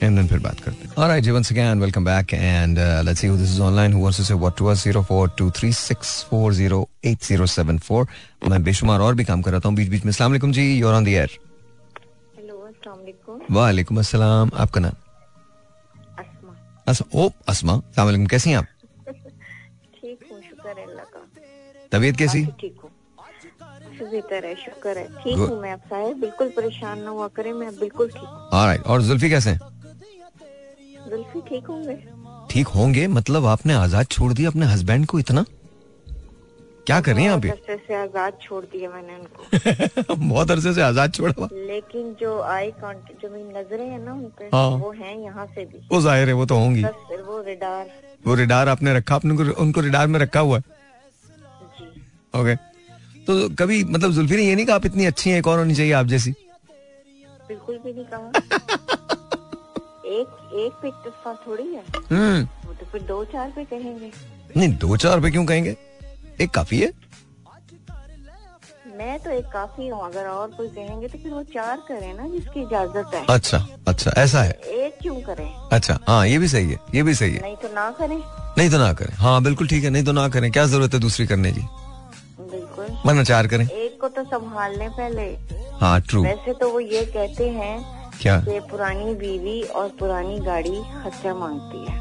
एंड देन फिर बात करते हैं। Alright ji once again welcome back and let's see who this is online who wants to say what to us 0423640807 मैं बेशुमार और भी काम कर रहा हूँ बीच बीच में। अस्सलाम वालेकुम जी you are on the air hello अस्सलाम वालेकुम। वालेकुम अस्सलाम आपका नाम? अस्मा। अस्मा ओ अस्मा अस्सलाम वालेकुम कैसी हैं आप? ठीक हूँ शुक्र है अल्लाह का। तबीयत कैसी? ठीक हूँ बेहतर है शुक्र है। ठीक हूँ मैं आप साहिब बिल्कुल परेशान ना हुआ करें मैं बिल्कुल ठीक हूँ। और जुल्फी कैसे हैं? जुल्फी ठीक होंगे। ठीक होंगे मतलब आपने आज़ाद छोड़ दिया अपने हस्बैंड को इतना? क्या कर रही हैं आप बहुत अरसे से आज़ाद छोड़ दिया मैंने उनको। बहुत अरसे से आज़ाद छोड़ा हुआ। लेकिन जो आई कांटेक्ट जो मेरी नज़रें हैं ना उन पे हाँ। वो हैं यहाँ से भी। वो ज़ाहिर है वो तो होंगी। वो रिडार। वो रिडार आपने रखा आपने उनको- उनको रिडार में रखा हुआ है? ओके तो कभी मतलब जुल्फी ने ये नहीं कहा आप इतनी अच्छी हैं एक और होनी चाहिए आप जैसी? बिल्कुल भी नहीं कहा। एक एक पे इतफा थोड़ी है। हम्म। वो तो फिर दो चार पे कहेंगे। नहीं दो चार रुपए क्यों कहेंगे? एक काफ़ी है। मैं तो एक काफ़ी हूँ अगर और कोई कहेंगे तो फिर वो चार करें ना जिसकी इजाज़त है। अच्छा अच्छा ऐसा है। एक क्यों करें? अच्छा हाँ ये भी सही है ये भी सही है। नहीं तो ना करें। नहीं तो ना करें। हाँ बिल्कुल ठीक है नहीं तो ना करें। क्या ज़रूरत है दूसरी करने की? बिल्कुल वरना चार करें। एक को तो संभाल लें पहले। हाँ ट्रू वैसे तो वो ये कहते हैं क्या? कि पुरानी बीवी और पुरानी गाड़ी खर्चा मांगती है।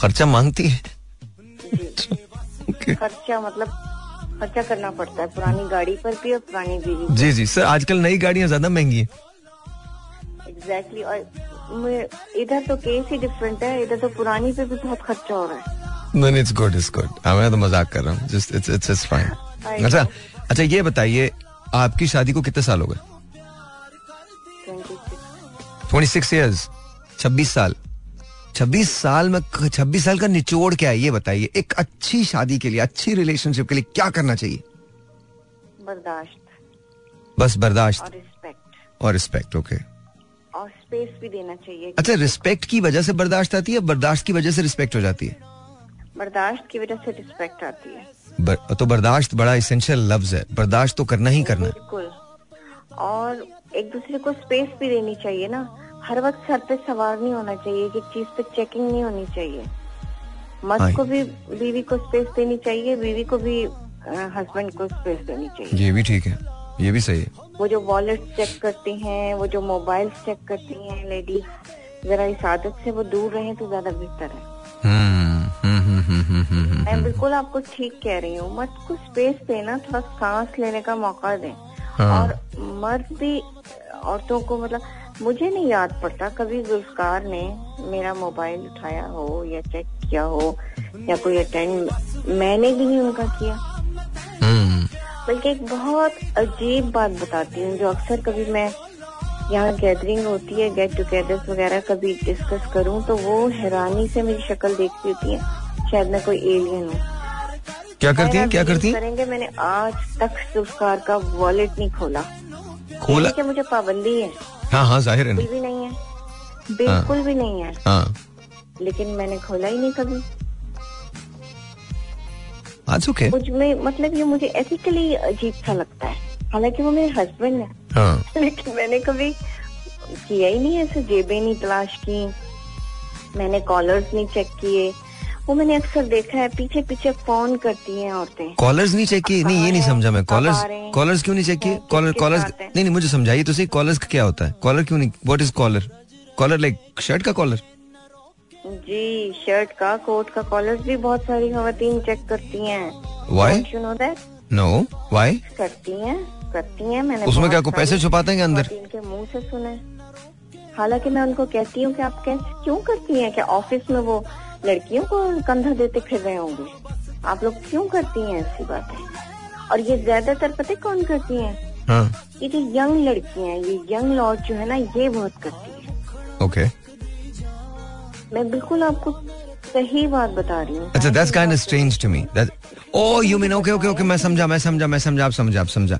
खर्चा मांगती है? Okay. खर्चा मतलब खर्चा करना पड़ता है पुरानी गाड़ी पर भी और पुरानी बीवी जी जी। सर आजकल नई गाड़ियाँ ज़्यादा महँगी है। एग्जैक्टली और इधर तो केस ही डिफरेंट है इधर तो पुरानी पे भी बहुत खर्चा हो रहा है। नहीं इट्स गुड इट्स गुड मैं तो मज़ाक कर रहा हूँ। जस्ट इट्स इट्स फाइन अच्छा अच्छा ये बताइए आपकी शादी को कितने साल हो गए? ट्वेंटी सिक्स ईयर्स छब्बीस साल। छब्बीस साल में छब्बीस साल का निचोड़ क्या है? ये बताइए एक अच्छी शादी के लिए अच्छी रिलेशनशिप के लिए क्या करना चाहिए? बर्दाश्त। बस बर्दाश्त। और रिस्पेक्ट और रिस्पेक्ट ओके okay. और स्पेस भी देना चाहिए। अच्छा रिस्पेक्ट की वजह से बर्दाश्त आती है बर्दाश्त की वजह से रिस्पेक्ट हो जाती है? बर्दाश्त की वजह से रिस्पेक्ट आती है। बर, तो बर्दाश्त बड़ा इसेंशियल लफ्ज है। बर्दाश्त तो करना ही करना बिल्कुल। और एक दूसरे को स्पेस भी देनी चाहिए ना। हर वक्त सर पे सवार नहीं होना चाहिए कि चीज़ पे चेकिंग नहीं होनी चाहिए। हाँ। मर्द को भी बीवी को स्पेस देनी चाहिए बीवी को भी हस्बैंड को स्पेस देनी चाहिए। ये भी ठीक है। ये भी सही है। वो जो वॉलेट चेक करती हैं वो जो मोबाइल चेक करती हैं लेडीज़ जरा इस आदत से वो दूर रहे तो ज़्यादा बेहतर है। मैं बिल्कुल आपको ठीक कह रही हूँ। मर्द को स्पेस देना थोड़ा सांस लेने का मौका दें। हाँ। और मर्द भी औरतों को मतलब मुझे नहीं याद पड़ता कभी जुल्फकार ने मेरा मोबाइल उठाया हो या चेक किया हो या कोई अटेंड मैंने भी नहीं उनका किया। हम्म, बल्कि एक बहुत अजीब बात बताती हूँ जो अक्सर कभी मैं यहाँ गैदरिंग होती है गेट टुगेदर्स वगैरह कभी डिस्कस करूँ तो वो हैरानी से मेरी शक्ल देखती होती है। शायद मैं कोई एलियन हूँ। क्या करती हैं? क्या करती हैं? करेंगे मैंने आज तक जुल्फकार का वॉलेट नहीं खोला। खोला? क्या मुझे पाबंदी है। हाँ हाँ ज़ाहिर है बिल्कुल भी नहीं है। बिल्कुल भी नहीं है। हाँ। लेकिन मैंने खोला ही नहीं कभी। आज ओके। मुझमें मतलब ये मुझे एथिकली अजीब सा लगता है। हालाँकि वो मेरे हस्बैंड है। हाँ। लेकिन मैंने कभी किया ही नहीं ऐसे। जेबें नहीं तलाश की। मैंने कॉलर्स नहीं चेक किए। वो मैंने अक्सर देखा है पीछे पीछे फ़ोन करती हैं औरतें। कॉलर्स नहीं चेक किए? नहीं ये नहीं समझा मैं। कॉलर्स कॉलर्स क्यों नहीं चेक किए? कॉलर कॉलर्स हैं? नहीं नहीं मुझे समझाइए तो सही। कॉलर्स का क्या होता है? कॉलर क्यों नहीं what is collar collar like shirt का कॉलर जी शर्ट का कोट का कॉलर भी बहुत सारी खातन चेक करती हैं। Why you know that no why करती हैं करती हैं मैंने उसमें क्या को पैसे छुपाते हैं अंदर? खातन के मुँह से सुने। हालाँकि मैं उनको कहती हूँ कि आप कैसे क्यों करती हैं? कि ऑफ़िस में वो लड़कियों को कंधा देते फिर रहे होंगे। आप लोग क्यों करती हैं ऐसी बातें? और ये ज़्यादातर पता कौन करती है? हाँ। ये जो यंग लड़कियाँ हैं ये यंग लॉर्ड जो है ना ये बहुत करती है। Okay okay. मैं बिल्कुल आपको सही बात बता रही हूँ। अच्छा that's kind of strange to me that oh you mean okay okay okay मैं समझा मैं समझा मैं समझा आप समझा आप समझा।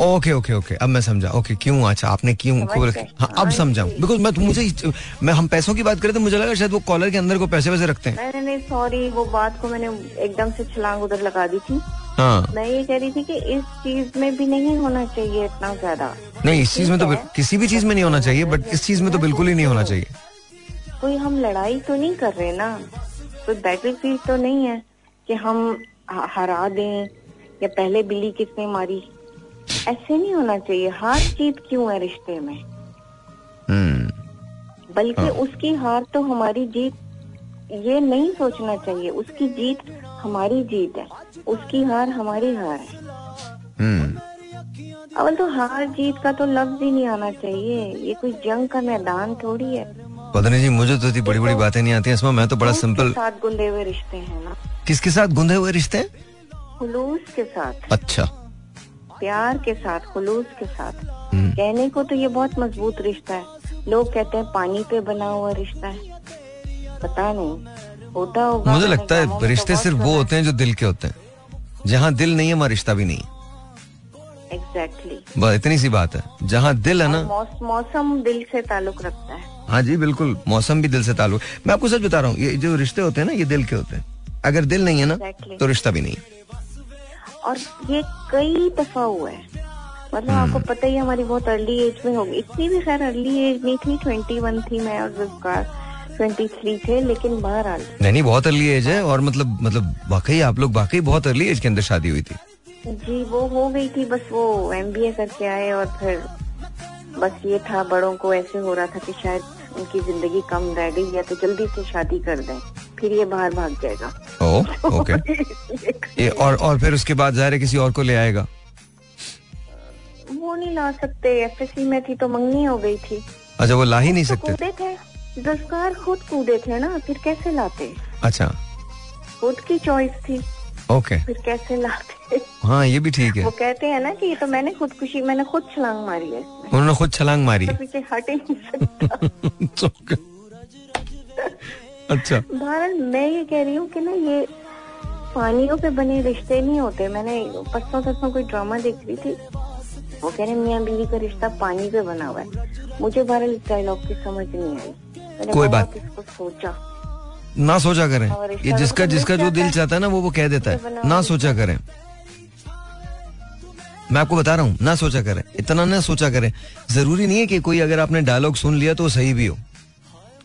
ओके ओके ओके अब मैं समझा। ओके क्यों? अच्छा आपने क्यों खोल हाँ अब हाँ समझा। बिकॉज़ मैं मुझे मैं हम पैसों की बात करें तो मुझे लगा शायद वो कॉलर के अंदर को पैसे वैसे रखते हैं। मैंने नहीं सॉरी वो बात को मैंने एकदम से छलांग उधर लगा दी थी। हाँ। मैं ये कह रही थी कि इस चीज़ में भी नहीं होना चाहिए इतना ज़्यादा। नहीं इस चीज़ में तो किसी भी चीज़ में नहीं होना चाहिए बट इस चीज़ में तो बिल्कुल ही नहीं होना चाहिए। कोई हम लड़ाई तो नहीं कर रहे ना? कोई बैटल फ़ील्ड तो नहीं है कि हम हरा दें या पहले बिल्ली किसने मारी। ऐसे नहीं होना चाहिए। हार जीत क्यों है रिश्ते में? हम्म। बल्कि उसकी हार तो हमारी जीत ये नहीं सोचना चाहिए। उसकी जीत हमारी जीत है। उसकी हार हमारी हार है। हम्म। अवल तो हार जीत का तो लफ्ज ही नहीं आना चाहिए। ये कोई जंग का मैदान थोड़ी है। पता नहीं जी मुझे तो इतनी बड़ी बड़ी बातें नहीं आती हैं। इसमें मैं तो बड़ा सिंपल साथ गुंदे हुए रिश्ते हैं ना। किसके साथ गुंदे हुए रिश्ते हैं? खुलूस के साथ। अच्छा। प्यार के साथ खुलूस के साथ। हम्म। कहने को तो ये बहुत मज़बूत रिश्ता है। लोग कहते हैं पानी पे बना हुआ रिश्ता है। पता नहीं होता होगा मुझे लगता है रिश्ते तो सिर्फ़ वो होते हैं जो दिल के होते हैं। जहाँ दिल नहीं है वहाँ रिश्ता भी नहीं एग्जैक्टली बस इतनी सी बात है। जहाँ दिल है ना मौसम दिल से ताल्लुक रखता है। हाँ जी बिल्कुल। मौसम भी दिल से ताल्लुक। मैं आपको सच बता रहा हूँ ये जो रिश्ते होते हैं ना ये दिल के होते हैं। अगर दिल नहीं है ना Exactly. तो रिश्ता भी नहीं और ये कई दफ़ा हुआ है। मतलब हम्म। आपको पता ही हमारी बहुत अर्ली एज में होगी। इतनी भी खैर अर्ली एज नहीं थी ट्वेंटी वन थी मैं और जुल्फकार ट्वेंटी थ्री थे लेकिन बहरहाल। नहीं नहीं बहुत अर्ली एज है और मतलब मतलब वाकई आप लोग वाकई बहुत अर्ली एज के अंदर शादी हुई थी। जी वो हो गई थी बस वो एमबीए करके आए और फिर बस ये था बड़ों को ऐसे हो रहा था कि शायद उनकी ज़िंदगी कम रह गई या तो जल्दी से शादी कर दें। फिर ये बाहर भाग जाएगा। Oh okay. ये और और फिर उसके बाद ज़ाहिर है किसी और को ले आएगा? वो नहीं ला सकते एफएससी में थी तो मंगनी हो गई थी। अच्छा वो ला ही नहीं तो सकते? कूदे थे। दस्कार खुद कूदे थे ना फिर कैसे लाते? अच्छा। खुद की चॉइस थी। ओके फिर कैसे लाते हाँ? ये भी ठीक है। वो कहते हैं ना कि ये तो मैंने खुदकुशी मैंने खुद छलांग मारी है। उन्होंने खुद छलांग मारी। तो पीछे हट ही नहीं सकता। अच्छा। भारत मैं ये कह रही हूँ कि ना ये पानियों पे बने रिश्ते नहीं होते। मैंने परसों तरसों कोई ड्रामा देख रही थी। वो कह रहे मियाँ बीवी का रिश्ता पानी पे बना हुआ है। मुझे भारत इस डायलॉग की समझ नहीं आई। मैंने कोई बात- इसको सोचा। ना सोचा करें। ये तो जिसका जिसका जो दिल चाहता है ना वो वो कह देता है। ना सोचा करें। मैं आपको बता रहा हूँ ना सोचा करें। इतना ना सोचा करें। ज़रूरी नहीं है कि कोई अगर आपने डायलॉग सुन लिया तो सही भी हो।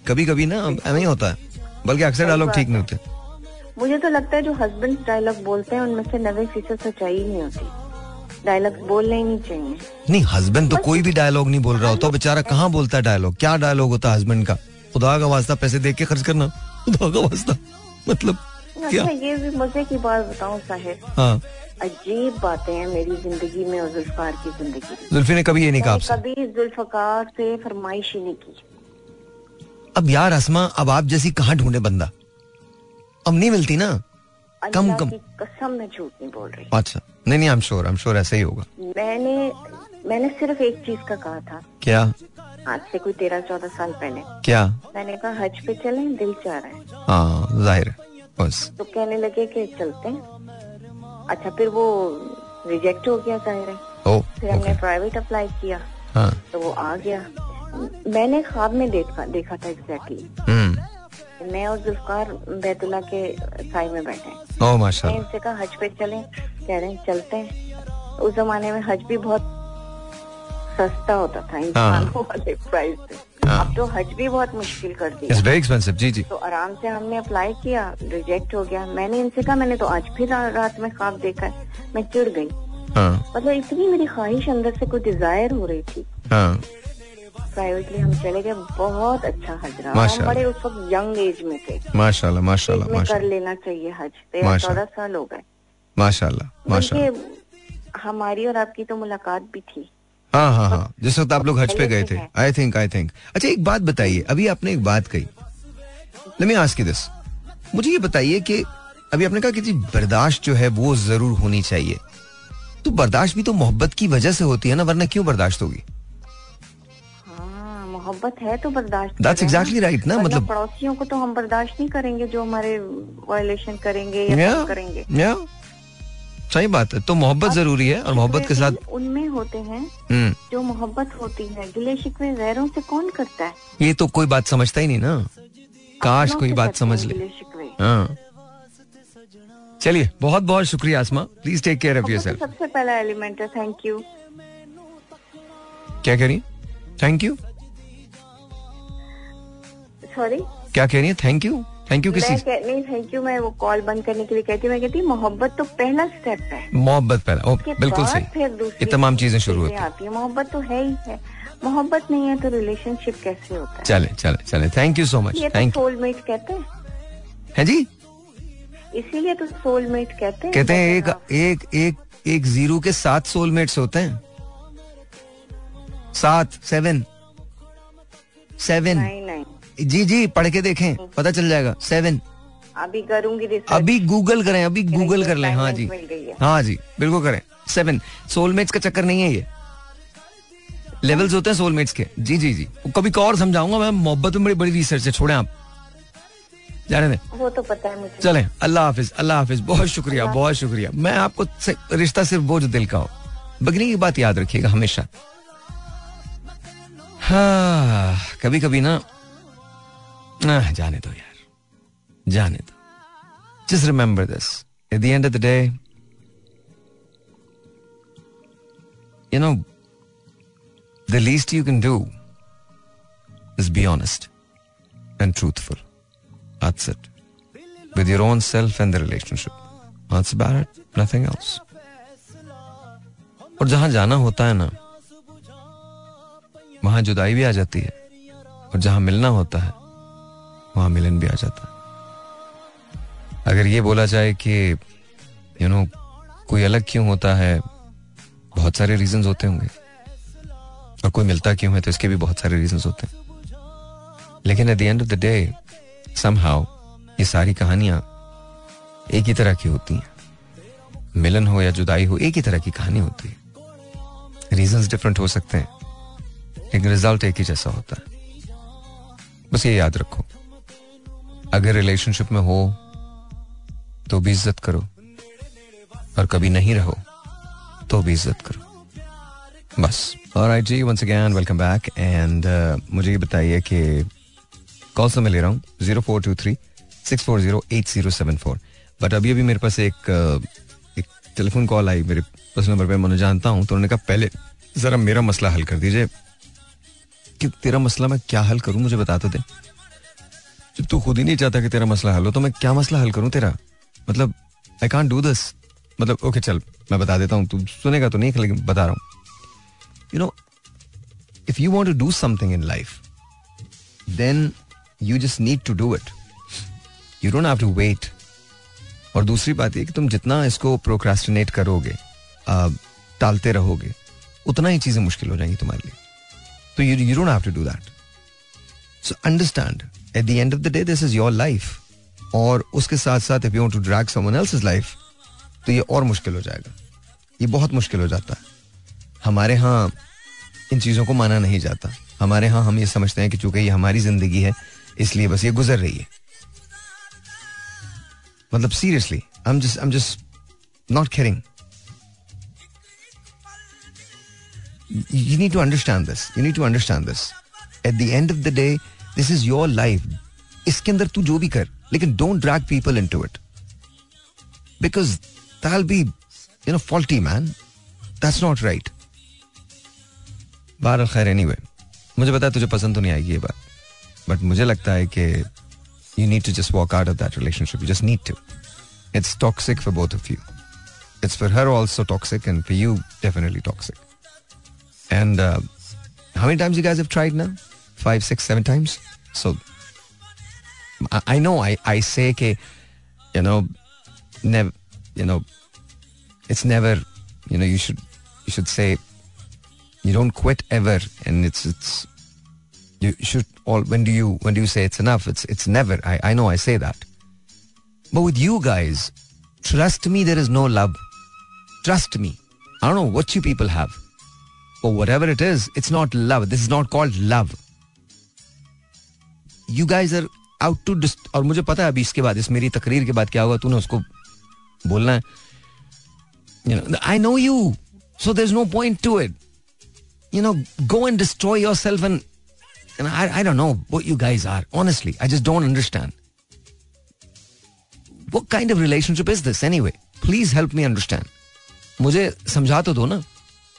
कभी कभी ना ऐसा ही होता। है बल्कि अक्सर डायलॉग ठीक नहीं होते। मुझे तो लगता है जो हस्बैंड डायलॉग बोलते हैं उनमें से नब्बे फ़ीसद सच्चाई ही नहीं होती। डायलॉग बोलने ही नहीं चाहिए। नहीं हस्बैंड तो कोई भी डायलॉग नहीं बोल रहा होता। बेचारा कहाँ बोलता है डायलॉग क्या डायलॉग होता है हस्बैंड का? खुदा का वास्ता पैसे देख के खर्च करना। खुदा का वास्ता मतलब क्या? अच्छा ये भी मज़े की बात बताऊँ साहिब। हाँ। अजीब बातें हैं मेरी ज़िंदगी में और जुल्फकार की ज़िंदगी जुल्फी ने कभी ये नहीं कहा कभी जुल्फकार से फरमाइश ही नहीं की। अब यार असमा अब आप जैसी कहाँ ढूंढे बंदा? अब नहीं मिलती ना। कम कम। कसम मैं झूठ नहीं बोल रही। अच्छा। नहीं नहीं I am sure I am sure ऐसा ही होगा। मैंने मैंने सिर्फ़ एक चीज़ का कहा था। क्या? आज से कोई तेरह चौदह साल पहले। क्या? मैंने कहा हज पे चले दिल चाह रहा है। हाँ ज़ाहिर बस। तो कहने लगे कि चलते हैं। अच्छा फिर वो रिजेक्ट हो गया ज़ाहिर है। ओ फिर हमने प्राइवेट अप्लाई किया। हाँ। तो वो आ गया। मैंने ख्वाब में देखा देखा था एग्जैक्टली हम्म। मैं और जुल्फकार बैतुल्ला के साई में बैठे ओ मैं माशाल्लाह इनसे कहा हज पे चले कह रहे हैं चलते हैं। उस जमाने में हज भी बहुत सस्ता होता था इंसानों वाले प्राइस से। हाँ। अब तो हज भी बहुत मुश्किल कर दिया। इट्स वेरी एक्सपेंसिव जी जी। तो आराम से हमने अप्लाई किया रिजेक्ट हो गया। मैंने इनसे कहा मैंने तो आज फिर रात में ख्वाब देखा है। मैं चिड़ गई। हाँ। मतलब इतनी मेरी ख्वाहिश अंदर से कोई डिज़ायर हो रही थी। हाँ। प्राइवेटली हम चले गए बहुत अच्छा हज रहा। हम बड़े उस वक्त यंग एज में थे। माशाल्लाह माशाल्लाह कर लेना चाहिए हज। तेरह चौदह साल हो गए। माशाल्लाह माशाल्लाह। हमारी और आपकी तो मुलाकात भी थी। हाँ हाँ हाँ। जिस वक्त आप लोग हज पे गए थे। आई थिंक आई थिंक अच्छा एक बात बताइए। अभी आपने एक बात कही। Let me ask you this मुझे ये बताइए कि अभी आपने कहा कि जी बर्दाश्त जो है वो ज़रूर होनी चाहिए। तो बर्दाश्त भी तो मोहब्बत की वजह से होती है ना वरना क्यों बर्दाश्त होगी? हाँ मोहब्बत है तो बर्दाश्त करें exactly right ना, मतलब- पड़ोसियों को तो हम बर्दाश्त नहीं करेंगे जो हमारे वायलेशन करेंगे या तंग करेंगे। या सही बात है तो मोहब्बत ज़रूरी है और मोहब्बत के साथ उनमें होते हैं हम्म। जो मोहब्बत होती है गिले शिकवे गैरों से कौन करता है? ये तो कोई बात समझता ही नहीं ना। काश कोई बात समझ ले। हाँ। चलिए बहुत बहुत शुक्रिया Asma. Please take care of your तो सबसे पहला एलिमेंट है थैंक यू क्या कह रही? थैंक यू सॉरी क्या कह रही है? थैंक यू थैंक यू किस। नहीं थैंक यू मैं वो कॉल बंद करने के लिए कहती मैं कहती मोहब्बत तो पहला स्टेप है। मोहब्बत पहला ओ, बिल्कुल सही। फिर ये तमाम चीज़ें शुरू होती है। मोहब्बत तो है ही है। मोहब्बत नहीं है तो रिलेशनशिप कैसे होता है? चले चले चले। Thank you so much thank you soulmate कहते हैं। है जी? इसीलिए तो सोलमेट कहते हैं। कहते हैं एक हाँ। एक एक एक ज़ीरो के सात सोलमेट्स होते हैं। सात सेवन सेवन नहीं जी जी पढ़ के देखें पता चल जाएगा। सेवन अभी करूँगी रिसर्च अभी गूगल करें अभी गूगल कर लें। हाँ जी। है। जी बिल्कुल करें। सेवन सोलमेट्स का चक्कर नहीं है ये। लेवल्स होते हैं सोलमेट्स के। जी जी जी। कभी को और समझाऊँगा मैं मोहब्बत में बड़ी बड़ी रिसर्च है छोड़े आप। जाने दें। वो तो पता है मुझे। चलें अल्लाह हाफिज अल्लाह हाफिज। बहुत शुक्रिया बहुत शुक्रिया। मैं आपको रिश्ता सिर्फ़ जो दिल का हो। बगनी की बात याद रखिएगा हमेशा। हाँ कभी कभी ना जाने दो यार जाने दो just remember this at the end of the day you know the least you can do is be honest and truthful That's it. With your own self and the relationship. That's about it. Nothing else. और जहाँ जाना होता है ना, वहाँ जुदाई भी आ जाती है और जहाँ मिलना होता है वहाँ मिलन भी आ जाता। अगर ये बोला जाए कि यू नो कोई अलग क्यों होता है, बहुत सारे रीजंस होते होंगे। और कोई मिलता क्यों है तो इसके भी बहुत सारे रीजंस होते हैं। लेकिन at the end of the day somehow, ये सारी कहानियाँ एक ही तरह की होती हैं। मिलन हो या जुदाई हो, एक ही तरह की कहानी होती है। रीजंस डिफरेंट हो सकते हैं। लेकिन रिज़ल्ट एक ही जैसा होता है। बस ये याद रखो। अगर रिलेशनशिप में हो तो भी इज़्ज़त करो। और कभी नहीं रहो तो भी इज़्ज़त करो। बस। और आई जी once again welcome back and मुझे ये बताइए कि कॉल से मैं ले रहा हूँ। Zero four two three six four zero eight zero seven four but अभी अभी मेरे पास एक एक टेलीफोन कॉल आई। मेरे पर्सनल नंबर पे मैं जानता हूँ। तो उन्होंने कहा, पहले जरा मेरा मसला हल कर दीजिए। कि तेरा मसला मैं क्या हल करूँ? मुझे बता तो दे जब तू खुद ही नहीं चाहता कि तेरा मसला हल हो तो मैं क्या मसला हल करूँ तेरा? मतलब आई कांट डू दिस मतलब ओके चल, मैं बता देता हूँ, तू सुनेगा तो नहीं, लेकिन बता रहा हूँ। You know if you want to do something in life then you just need to do it you don't have to wait और दूसरी बात ये कि तुम जितना इसको प्रोक्रास्टिनेट करोगे टालते रहोगे, उतना ही चीज़ें मुश्किल हो जाएँगी तुम्हारे लिए। तो you you don't have to do that so understand at the end of the day this is your life और उसके साथ साथ if you to drag someone else's life तो ये और मुश्किल हो जाएगा। ये बहुत मुश्किल हो जाता है। हमारे यहाँ इन चीज़ों को माना नहीं जाता। हमारे यहाँ हम ये समझते हैं कि चूँकि ये हमारी ज़िंदगी है, इसलिए बस ये गुजर रही है। मतलब seriously I am just I am just not caring you need to understand this you need to understand this at the end of the day this is your life इसके अंदर तू जो भी कर, लेकिन don't drag people into it because be you know faulty man that's not right बहर खैर any way मुझे बता तुझे पसंद तो नहीं आएगी ये बात. बट मुझे लगता है कि you need to just walk out of that relationship you just need to it's toxic for both of you it's for her also toxic and for you definitely toxic and how many times you guys tried ना Five, six, seven times. So I know I I say I you know, never, you know, it's never, you know. You should you should say you don't quit ever, and it's it's you should all when do you when do you say it's enough? It's it's never. I i know i say that. But with you guys trust me there is no love. Trust me. I don't know what you people have but whatever it is it's not love. This is not called love. You guys are out to डिस्ट और मुझे पता है अभी इसके बाद इस मेरी तकरीर के बाद क्या होगा तूने उसको बोलना है I know you so there is no point to it you know go and destroy yourself and And I, I don't know what you guys are. Honestly, I just don't understand. What kind of relationship is this anyway? Please help me मुझे समझा तो दो ना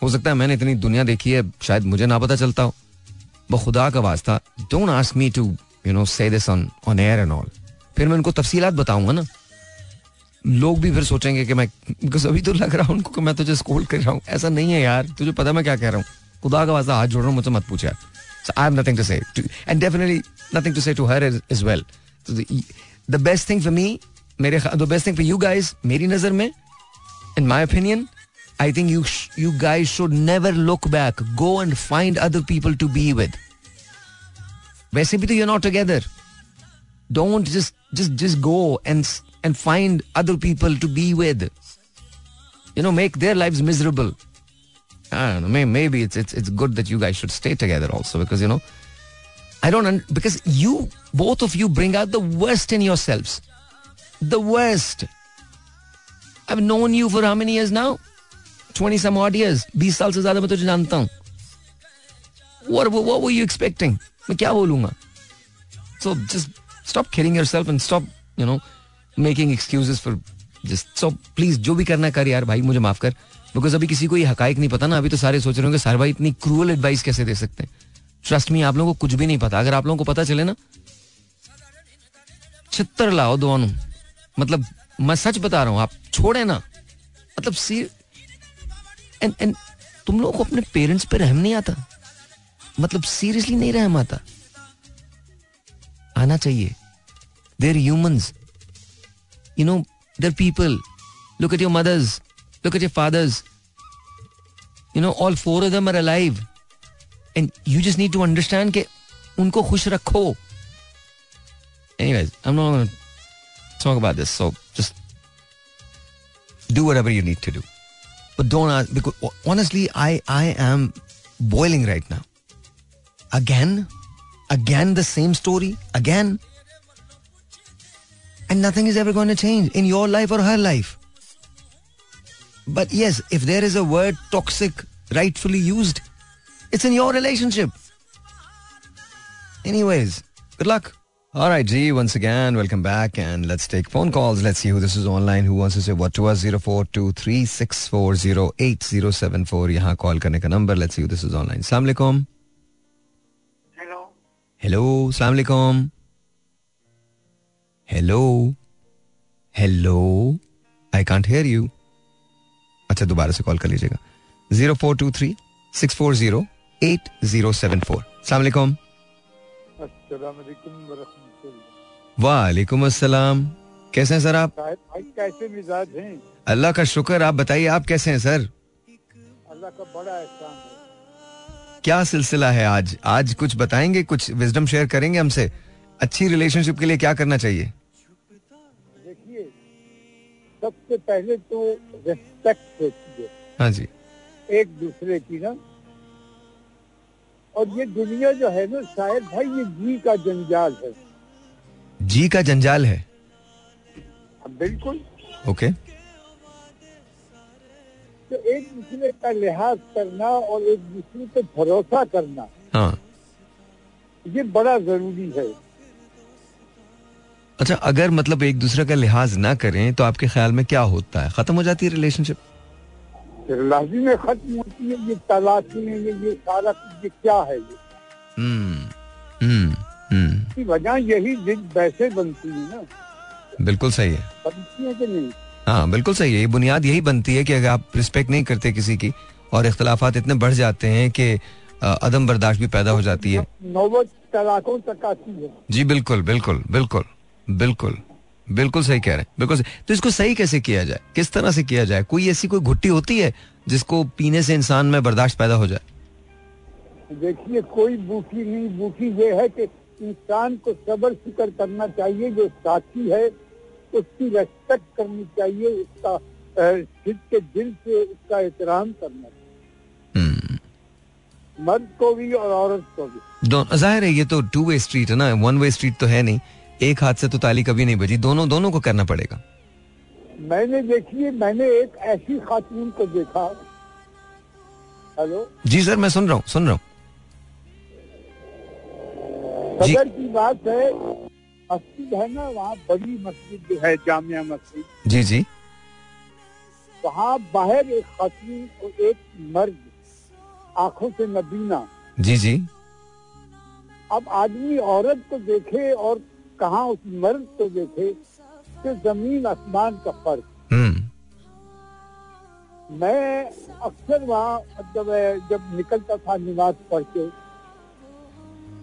हो सकता है मैंने इतनी दुनिया देखी है शायद मुझे ना पता चलता हो खुदा का वास्ता don't ask me to you know say this on on air and all फिर मैं उनको तफसीलात बताऊँगा ना। लोग भी फिर सोचेंगे कि मैं बिकॉज़ अभी तो लग रहा है उनको कि मैं तुझे स्कूल कर रहा हूँ। ऐसा नहीं है यार तुझे पता मैं क्या कह रहा हूँ। खुदा का वास्ता हाथ जोड़ रहा हूँ मुझे मत पूछ यार। I have nothing to say and definitely nothing to say to her is well the best thing for me मेरे the best thing for you guys मेरी नज़र में my opinion, I think you sh- you guys should never look back. Go and find other people to be with. वैसे भी तो you're not together. Don't just just just go and s- and find other people to be with. You know, make their lives miserable. I don't know. May, maybe it's it's it's good that you guys should stay together also because you know, I don't un- because you both of you bring out the worst in yourselves. The worst. I've known you for how many years now? 20 some odd years. 20 साल से ज्यादा मैं तुझे जानता हूं what, what, what were you expecting? मैं क्या बोलूँगा? So just stop kidding yourself and stop, you know, making excuses for just so please जो भी करना कर यार भाई मुझे माफ़ कर। बिकॉज़ अभी किसी को ये हकाइक नहीं पता ना अभी तो सारे सोच रहे होंगे सर भाई इतनी क्रूअल एडवाइस कैसे दे सकते हैं? ट्रस्ट मी आप लोगों को कुछ भी नहीं पता। अगर आप लोगों को पता चले ना छितर लाओ दोनों। मतलब मैं सच बता रहा हूँ आप छोड़े ना। मतलब सी एंड एंड तुम लोगों को अपने पेरेंट्स पे रहम नहीं आता? मतलब सीरियसली नहीं रहम आता आना चाहिए they're humans you know they're people look at your mothers look at your fathers you know all four of them are alive and you just need to understand के उनको खुश रखो I'm not going to talk about this. So just do whatever you need to do. But don't ask because honestly, I I am boiling right now. again, again the same story, again. And nothing is ever going to change in your life or her life. But yes, if there is a word toxic rightfully used, it's in your relationship. Anyways, good luck. All right, G, once again, welcome back and let's take phone calls. Let's see who this is online, who wants to say what to us. 0423640807 yahan call karne ka number. Let's see who this is online. Assalamu alaikum. Hello अस्सलाम वालेकुम hello hello I can't hear you अच्छा दोबारा से call कर लीजिएगा। Zero four two three six four zero eight zero seven four अस्सलाम वालेकुम अस्सलाम अस्सलाम कैसे हैं सर आप? कैसे मिजाज हैं? अल्लाह का शुक्र आप बताइए आप कैसे हैं सर? अल्लाह का बड़ा एहसान। क्या सिलसिला है आज? आज कुछ बताएँगे कुछ विजडम शेयर करेंगे हमसे? अच्छी रिलेशनशिप के लिए क्या करना चाहिए? देखिए सबसे पहले तो रेस्पेक्ट होती है हाँ जी। एक दूसरे की ना और ये दुनिया जो है ना शायद भाई ये जी का जंजाल है। जी का जंजाल है? बिल्कुल। ओके तो एक दूसरे का लिहाज करना और एक दूसरे पे भरोसा करना। हाँ। ये बड़ा ज़रूरी है। अच्छा अगर मतलब एक दूसरे का लिहाज ना करें तो आपके ख्याल में क्या होता है? खत्म हो जाती है रिलेशनशिप फिर लाजी में खत्म होती है ये तलाशी है ये ये सारा कुछ ये क्या है ये? हम्म हम्म हम्म। वजह यही जिद वैसे बनती है ना। बिल्कुल सही है। बनती है कि नहीं? हाँ बिल्कुल सही है। बुनियाद यही बनती है कि अगर आप रिस्पेक्ट नहीं करते किसी की और इख्तलाफात इतने बढ़ जाते हैं कि अदम बर्दाश्त भी पैदा हो जाती है। जी बिल्कुल बिल्कुल बिल्कुल बिल्कुल बिल्कुल सही कह रहे हैं। बिल्कुल सही। तो इसको सही कैसे किया जाए? किस तरह से किया जाए? कोई ऐसी कोई घुट्टी होती है जिसको पीने से इंसान में बर्दाश्त पैदा हो जाए? देखिए कोई बूटी नहीं। बूटी ये है कि इंसान को सबर फ़िक्र करना चाहिए। जो साथी है उसकी रेस्पेक्ट करनी चाहिए उसका सिद्ध के दिल से उसका एहतराम करना हम्म। मर्द को भी और औरत को भी। ज़ाहिर है ये तो टू वे स्ट्रीट है ना वन वे स्ट्रीट तो है नहीं। एक हाथ से तो ताली कभी नहीं बजी दोनों दोनों को करना पड़ेगा। मैंने देखिए मैंने एक ऐसी खातून को देखा। हेलो? जी सर मैं सुन रहा हूँ सुन रहा हूँ। सदर की बात है मस्जिद है ना वहाँ बड़ी मस्जिद जो है जामिया मस्जिद। जी जी। वहाँ बाहर एक खातून और एक मर्द आँखों से नबीना। जी जी। अब आदमी औरत को देखे और कहा उस मर्द को देखे तो ज़मीन आसमान का फ़र्क। हम्म। मैं अक्सर वहाँ मतलब अ, जब निकलता था नमाज़ पढ़ के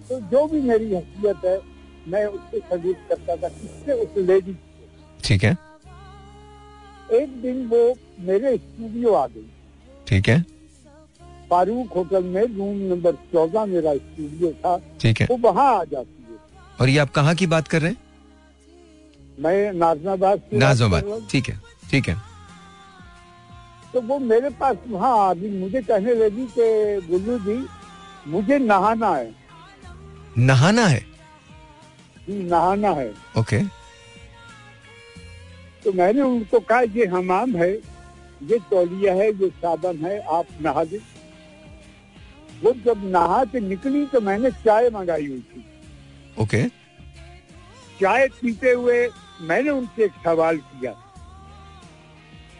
तो जो भी मेरी हैसियत है मैं उससे सल्यूट करता था किससे उस लेडी ठीक है। एक दिन वो मेरे स्टूडियो आ गई। ठीक है। फारूक होटल में रूम नंबर चौदह मेरा स्टूडियो था ठीक है। वो वहाँ आ जाती है। और ये आप कहाँ की बात कर रहे हैं? मैं नाजनाबाद नाजमाबाद। ठीक है ठीक है। तो वो मेरे पास वहाँ आ गई। मुझे कहने लगी कि गुल्लू जी मुझे नहाना है। नहाना है? नहाना है। ओके। तो मैंने उनको कहा ये हमाम है ये तौलिया है ये साबन है आप नहा दे। वो जब नहा के निकली तो मैंने चाय मंगाई हुई थी। ओके। चाय पीते हुए मैंने उनसे एक सवाल किया।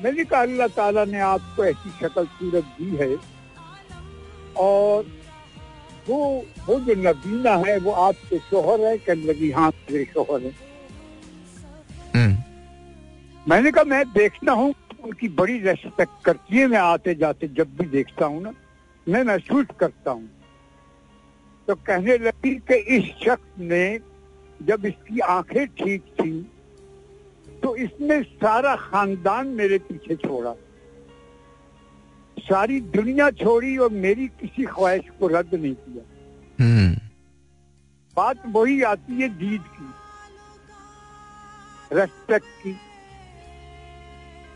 मैंने कहा अल्लाह ताला ने आपको ऐसी शक्ल सूरत दी है और वो वो जो नबीना है वो आपके शोहर है कहने लगी हाँ मेरे शोहर है। हम्म। मैंने कहा मैं देखता हूँ उनकी बड़ी रेस्पेक्ट करती है मैं आते जाते जब भी देखता हूँ ना मैं महसूस करता हूँ। तो कहने लगी कि इस शख्स ने जब इसकी आँखें ठीक थी तो इसने सारा खानदान मेरे पीछे छोड़ा। सारी दुनिया छोड़ी और मेरी किसी ख्वाहिश को रद्द नहीं किया। हम्म। बात वही आती है दीद की रेस्पेक्ट की।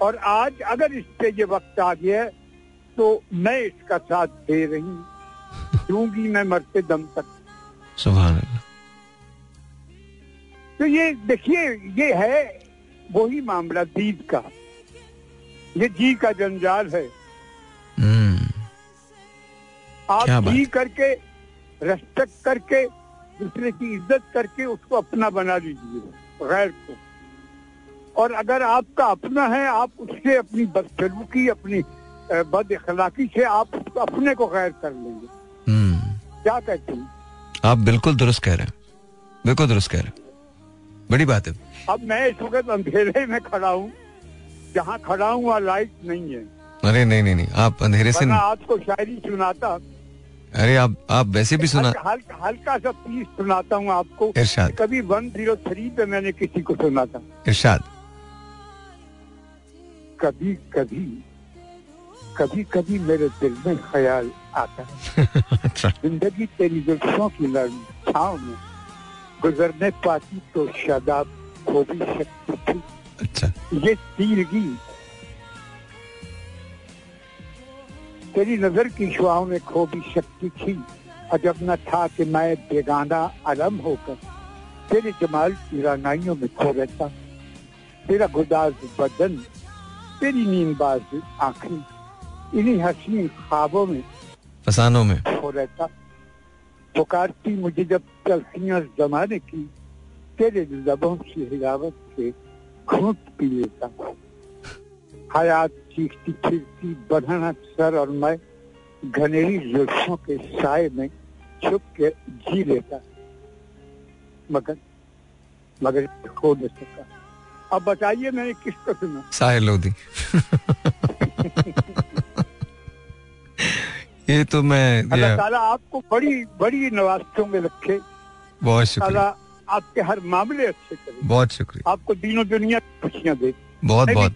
और आज अगर इस पे ये वक्त आ गया है, तो मैं इसका साथ दे रही हूँ। दूँगी मैं मरते दम तक। सुभान तो ये देखिए ये है वही मामला दीद का। ये जी का जंजाल है। आप बात। जी करके रेस्पेक्ट करके दूसरे की इज़्ज़त करके उसको अपना बना लीजिए गैर को। और अगर आपका अपना है आप उससे अपनी बदसलूकी अपनी बद अखलाकी से आप उसको अपने को गैर कर लेंगे। हम्म। क्या कहते हैं? आप बिल्कुल दुरुस्त कह रहे हैं। बिल्कुल दुरुस्त कह रहे हैं। बड़ी बात है। अब मैं इस वक्त अंधेरे में खड़ा हूँ। जहाँ खड़ा हूँ वहाँ लाइट नहीं है। अरे नहीं नहीं नहीं। आप अंधेरे से आपको शायरी सुनाता। अरे आप आप वैसे भी सुना हल्का हल्का, सा पीस सुनाता हूँ आपको। इरशाद। कभी वन ज़ीरो थ्री पे मैंने किसी को सुना था। इरशाद। कभी कभी कभी कभी मेरे दिल में ख्याल आता है। अच्छा। ज़िंदगी तेरी जुल्फों की लर्म छाव में गुजरने पाती तो शादाब खो भी सकती थी। अच्छा। ये तीरगी तेरी नज़र की शुआओं में खो भी सकती थी अजब न था कि मैं बेगाना अलम होकर तेरे जमाल की रानाइयों में खो रहता तेरा गुदाज बदन तेरी नींदबाज आँखें इन्हीं हसीन ख्वाबों में फसानों में। खो रहता पुकारती मुझे जब तलखियाँ जमाने की तेरे लबों की हिलावत से घूट पी लेता। हयात चीखती फिरती बढ़ना सर और मैं घनेरी जुल्फों के साय में छुप के जी लेता। मगर मगर खो न सका अब बताइए मैंने किसको सुना? साहिर लोधी। ये तो मैं अल्लाह ताला आपको बड़ी बड़ी नवाजों में रखे। बहुत शुक्रिया। आपके हर मामले अच्छे करे। बहुत शुक्रिया। आपको दिनों दुनिया की खुशियाँ दे। बहुत बहुत।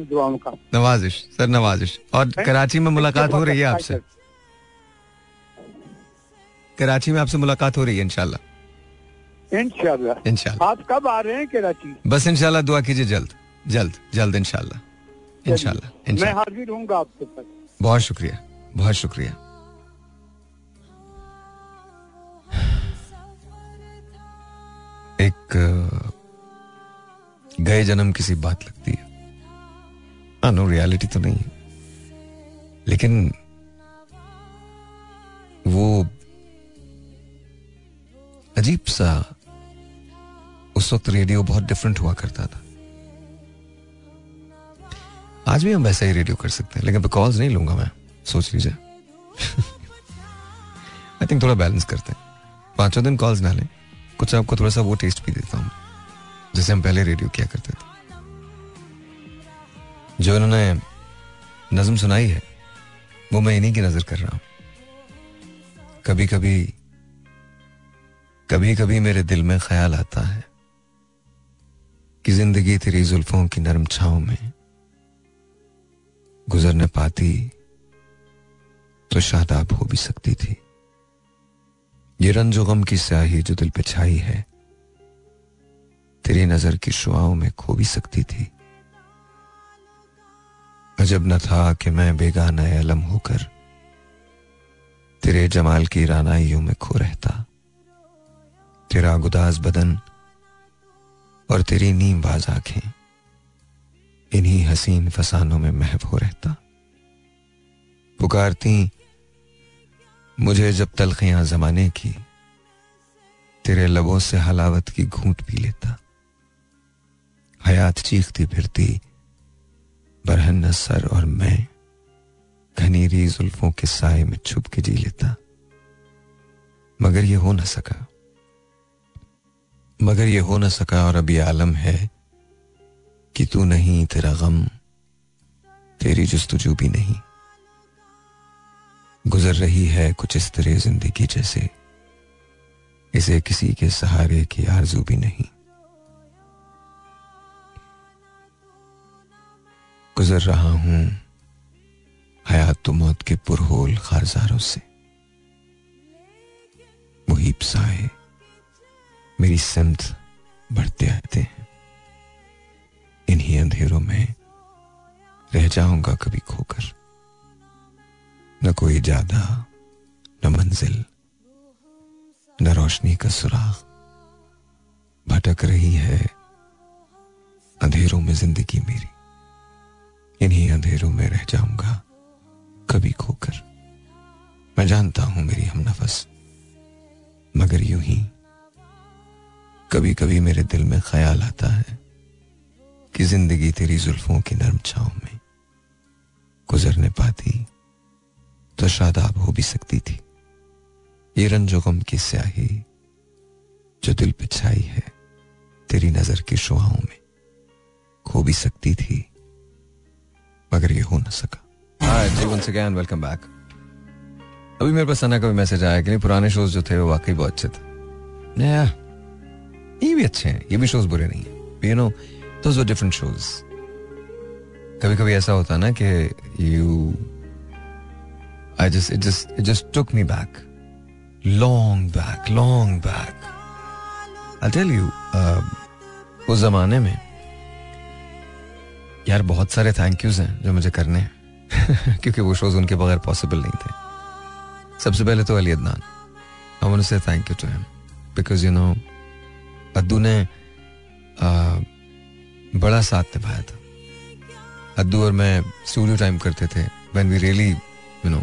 दुआओं का नवाजिश सर नवाजिश। और हैं? कराची में मुलाकात हो रही है आपसे? कराची में आपसे मुलाकात हो रही है इंशाल्लाह। इंशाल्लाह। इंशाल्लाह। आप कब आ रहे हैं कराची? बस इनशाला दुआ कीजिए जल्द जल्द जल्द इनशाला इनशाला मैं हाजिर हूँ आपके पास। बहुत शुक्रिया बहुत शुक्रिया। एक गए जन्म किसी बात लगती है। हाँ नो रियलिटी तो नहीं है। लेकिन वो अजीब सा, उस वक्त रेडियो बहुत डिफरेंट हुआ करता था। आज भी हम वैसा ही रेडियो कर सकते हैं, लेकिन कॉल्स नहीं लूँगा मैं, सोच लीजिए। आई थिंक थोड़ा बैलेंस करते हैं। पाँचों दिन कॉल्स ना लें। कुछ आपको थोड़ा सा वो टेस्ट भी देता हूँ। जैसे हम पहले रेडियो किया करते थे। जो इन्होंने नज्म सुनाई है, वो मैं इन्हीं की नज़र कर रहा हूँ। कभी कभी कभी कभी मेरे दिल में ख्याल आता है कि ज़िंदगी तेरी जुल्फों की नरम छाओं में गुजरने पाती तो शादाब हो भी सकती थी। ये रंजो गम की स्याही जो दिल पे छाई है तेरी नज़र की शुआओं में खो भी सकती थी। अजब न था कि मैं बेगाना अलम होकर तेरे जमाल की रानाइयों में खो रहता। तेरा गुदास बदन और तेरी नीम बाज आँखें इन्हीं हसीन फसानों में महव हो रहता। पुकारती, मुझे जब तलखियाँ जमाने की, तेरे लबों से हलावत की घूंट पी लेता। हयात चीखती फिरती, बरहन सर और मैं घनीरी जुल्फों के साय में छुप के जी लेता। मगर ये हो न सका। मगर ये हो न सका और अभी आलम है कि तू नहीं, तेरा गम, तेरी जुस्तजू भी नहीं। गुजर रही है कुछ इस तरह ज़िंदगी जैसे, इसे किसी के सहारे की आरज़ू भी नहीं। गुजर रहा हूँ हयात तो मौत के पुरहोल खारजारों से। मुहीब साए मेरी सिमत बढ़ते आते हैं। इन्हीं अंधेरों में रह जाऊँगा कभी खोकर। न कोई ज़्यादा न मंजिल, न रोशनी का सुराग भटक रही है अंधेरों में ज़िंदगी मेरी। इन्हीं अंधेरों में रह जाऊँगा, कभी खोकर। मैं जानता हूँ मेरी हम नफस, मगर यूँ ही कभी कभी मेरे दिल में ख्याल आता है कि ज़िंदगी तेरी जुल्फों की नरम छाओं में गुजरने पाती तो शादाब हो भी सकती थी। ये रंजो गम की स्याही जो दिल पे छाई है, तेरी नज़र की शुआओं में खो भी सकती थी। मगर ये हो ना सका। Once again बैक अभी मेरे पास सना का भी मैसेज आया कि नहीं पुराने शोज़ जो थे वो वाकई बहुत अच्छे थे। yeah, ये भी अच्छे हैं ये भी शोज़ बुरे नहीं है। You know those were different shows कभी कभी ऐसा होता ना कि you just it just it just took me back, long back, long back. I'll tell you, uh, उस जमाने में यार बहुत सारे थैंक यूज़ हैं जो मुझे करने हैं। क्योंकि वो शोज़ उनके बगैर पॉसिबल नहीं थे। सबसे पहले तो Ali Adnan. I want say thank you to him because you know Addu ने uh, बड़ा साथ निभाया था। अद्दू और मैं स्टूडियो टाइम करते थे when we really you know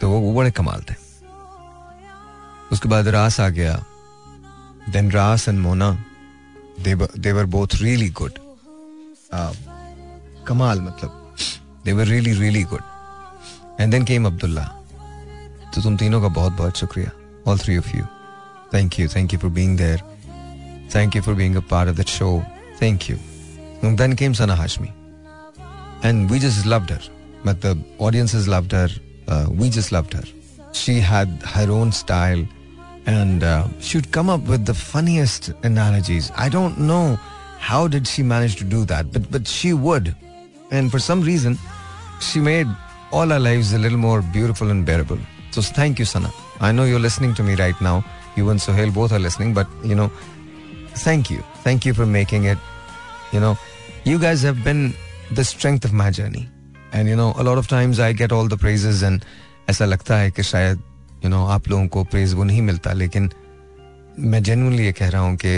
तो वो वो बड़े कमाल थे। उसके बाद रास आ गया। Then Ras and Mona they were both really good कमाल मतलब they were really really good and then came Abdullah तो तुम तीनों का बहुत बहुत शुक्रिया all three of you thank you thank you for being there thank you for being a part of that show thank you then came Sana Hashmi and we just loved her मतलब audiences loved her. Uh, we just loved her. She had her own style. And uh, she would come up with the funniest analogies. I don't know how did she manage to do that, but but she would. And for some reason, she made all our lives a little more beautiful and bearable. So thank you, Sana. I know you're listening to me right now. You and Sohail both are listening, but you know, thank you. Thank you for making it. You know, you guys have been the strength of my journey and you know a lot of times I get all the praises and ऐसा लगता है कि शायद you know आप लोगों को praise वो नहीं मिलता लेकिन मैं जेनुअनली ये कह रहा हूँ कि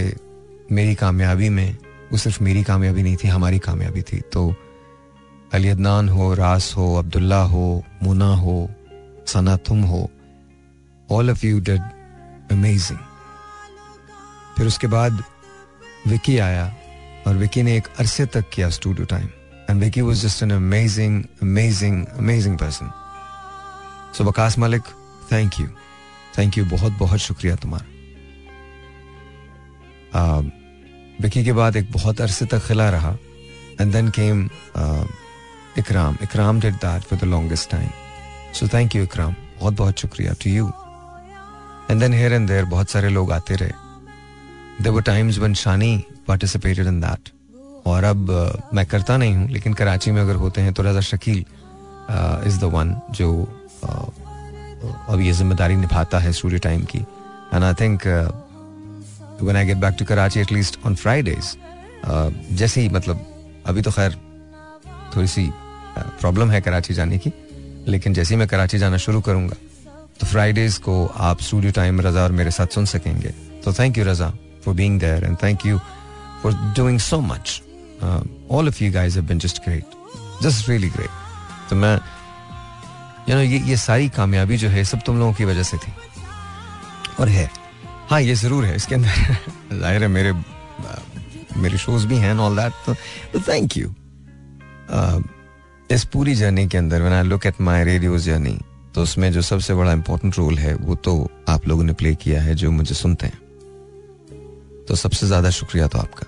मेरी कामयाबी में वो सिर्फ़ मेरी कामयाबी नहीं थी, हमारी कामयाबी थी। तो अली अदनान हो, रास हो, अब्दुल्ला हो, मुना हो, सना तुम हो all of you did amazing फिर उसके बाद विकी आया और विकी ने एक अरसे तक किया studio time and Vicky was just an amazing amazing amazing person so Waqas Malik thank you thank you बहुत बहुत शुक्रिया तुम्हारा। विकी के बाद एक बहुत अरसे तक खिला रहा and then came Ikram. Ikram did that for the longest time so thank you Ikram. बहुत बहुत शुक्रिया to you and then here and there बहुत सारे लोग आते रहे। There times when Shani participated in that और अब uh, मैं करता नहीं हूँ लेकिन कराची में अगर होते हैं तो Raza Shakeel is the one जो uh, अब ये ज़िम्मेदारी निभाता है स्टूडियो टाइम की। And I think when I get back to Karachi at least on Fridays जैसे ही मतलब अभी तो खैर थोड़ी सी प्रॉब्लम uh, है कराची जाने की लेकिन जैसे ही मैं कराची जाना शुरू करूँगा तो फ्राइडेज को आप स्टूडियो टाइम रजा और मेरे साथ सुन सकेंगे। तो thank you Raza for being there and thank you for doing so much all of you guys have been just great just really great तो मैं यू नो ये ये सारी कामयाबी जो है सब तुम लोगों की वजह से थी। और है। हाँ ये ज़रूर है। इसके अंदर ज़ाहिर है मेरे मेरे शोज़ भी हैं ऑल दैट तो थैंक यू इस पूरी जर्नी के अंदर when I look at my radio journey तो उसमें जो सबसे बड़ा इंपॉर्टेंट रोल है, वो तो आप लोगों ने प्ले किया है जो मुझे सुनते हैं। तो सबसे ज़्यादा शुक्रिया तो आपका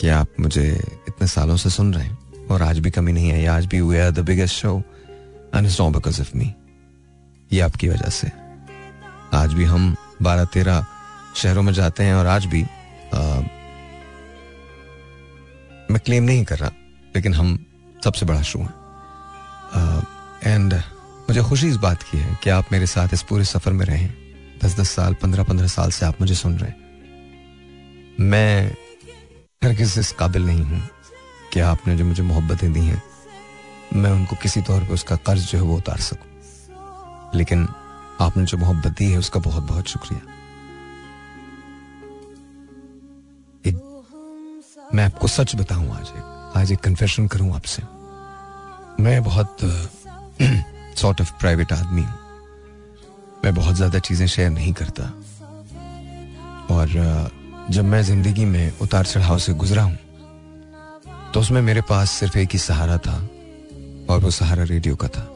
कि आप मुझे इतने सालों से सुन रहे हैं और आज भी कमी नहीं आई। आज भी we are the biggest show and it's not because of me ये आपकी वजह से। आज भी हम बारह तेरह शहरों में जाते हैं और आज भी आ, मैं क्लेम नहीं कर रहा लेकिन हम सबसे बड़ा शो हैं। एंड मुझे खुशी इस बात की है कि आप मेरे साथ इस पूरे सफ़र में रहे दस दस साल पंद्रह पंद्रह साल से आप मुझे सुन रहे हैं। मैं हरगिज इस काबिल नहीं हूँ कि आपने जो मुझे मोहब्बतें दी हैं मैं उनको किसी तौर पे उसका कर्ज जो है वो उतार सकूँ। लेकिन आपने जो मोहब्बत दी है, उसका बहुत बहुत शुक्रिया मैं आपको सच बताऊँ आज एक आज एक कन्फेशन करूँ आपसे। मैं बहुत सॉर्ट ऑफ़ प्राइवेट आदमी हूँ। मैं बहुत ज़्यादा चीज़ें शेयर नहीं करता। और, जब मैं ज़िंदगी में उतार चढ़ाव से गुजरा हूँ तो उसमें मेरे पास सिर्फ़ एक ही सहारा था, और वो सहारा रेडियो का था।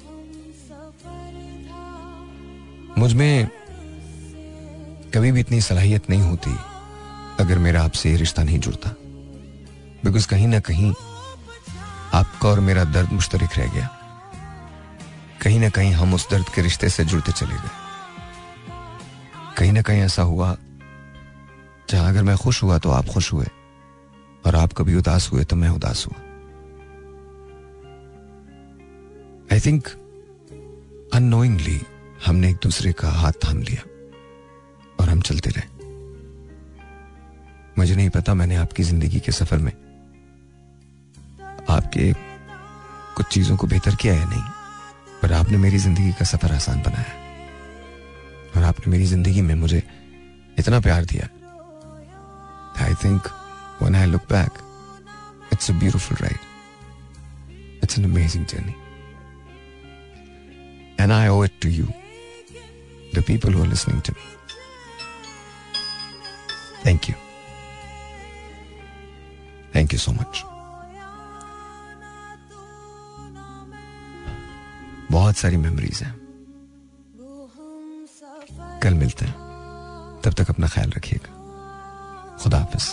मुझमें कभी भी इतनी सलाहियत नहीं होती, अगर मेरा आपसे रिश्ता नहीं जुड़ता। बिकॉज़ कहीं ना कहीं आपका और मेरा दर्द मुश्तरक रह गया। कहीं ना कहीं हम उस दर्द के रिश्ते से जुड़ते चले गए। कहीं ना कहीं ऐसा हुआ, जहाँ अगर मैं खुश हुआ तो आप खुश हुए, और आप कभी उदास हुए तो मैं उदास हुआ। आई थिंक अनोइंगली हमने एक दूसरे का हाथ थाम लिया और हम चलते रहे मुझे नहीं पता मैंने आपकी ज़िंदगी के सफ़र में आपके कुछ चीज़ों को बेहतर किया या नहीं पर आपने मेरी ज़िंदगी का सफ़र आसान बनाया और आपने मेरी ज़िंदगी में मुझे इतना प्यार दिया I think when I look back, it's a beautiful ride. It's an amazing journey. And I owe it to you, the people who are listening to me. Thank you. Thank you so much. बहुत सारी memories हैं कल मिलते हैं तब तक अपना ख्याल रखिएगा खुदा हाफिज़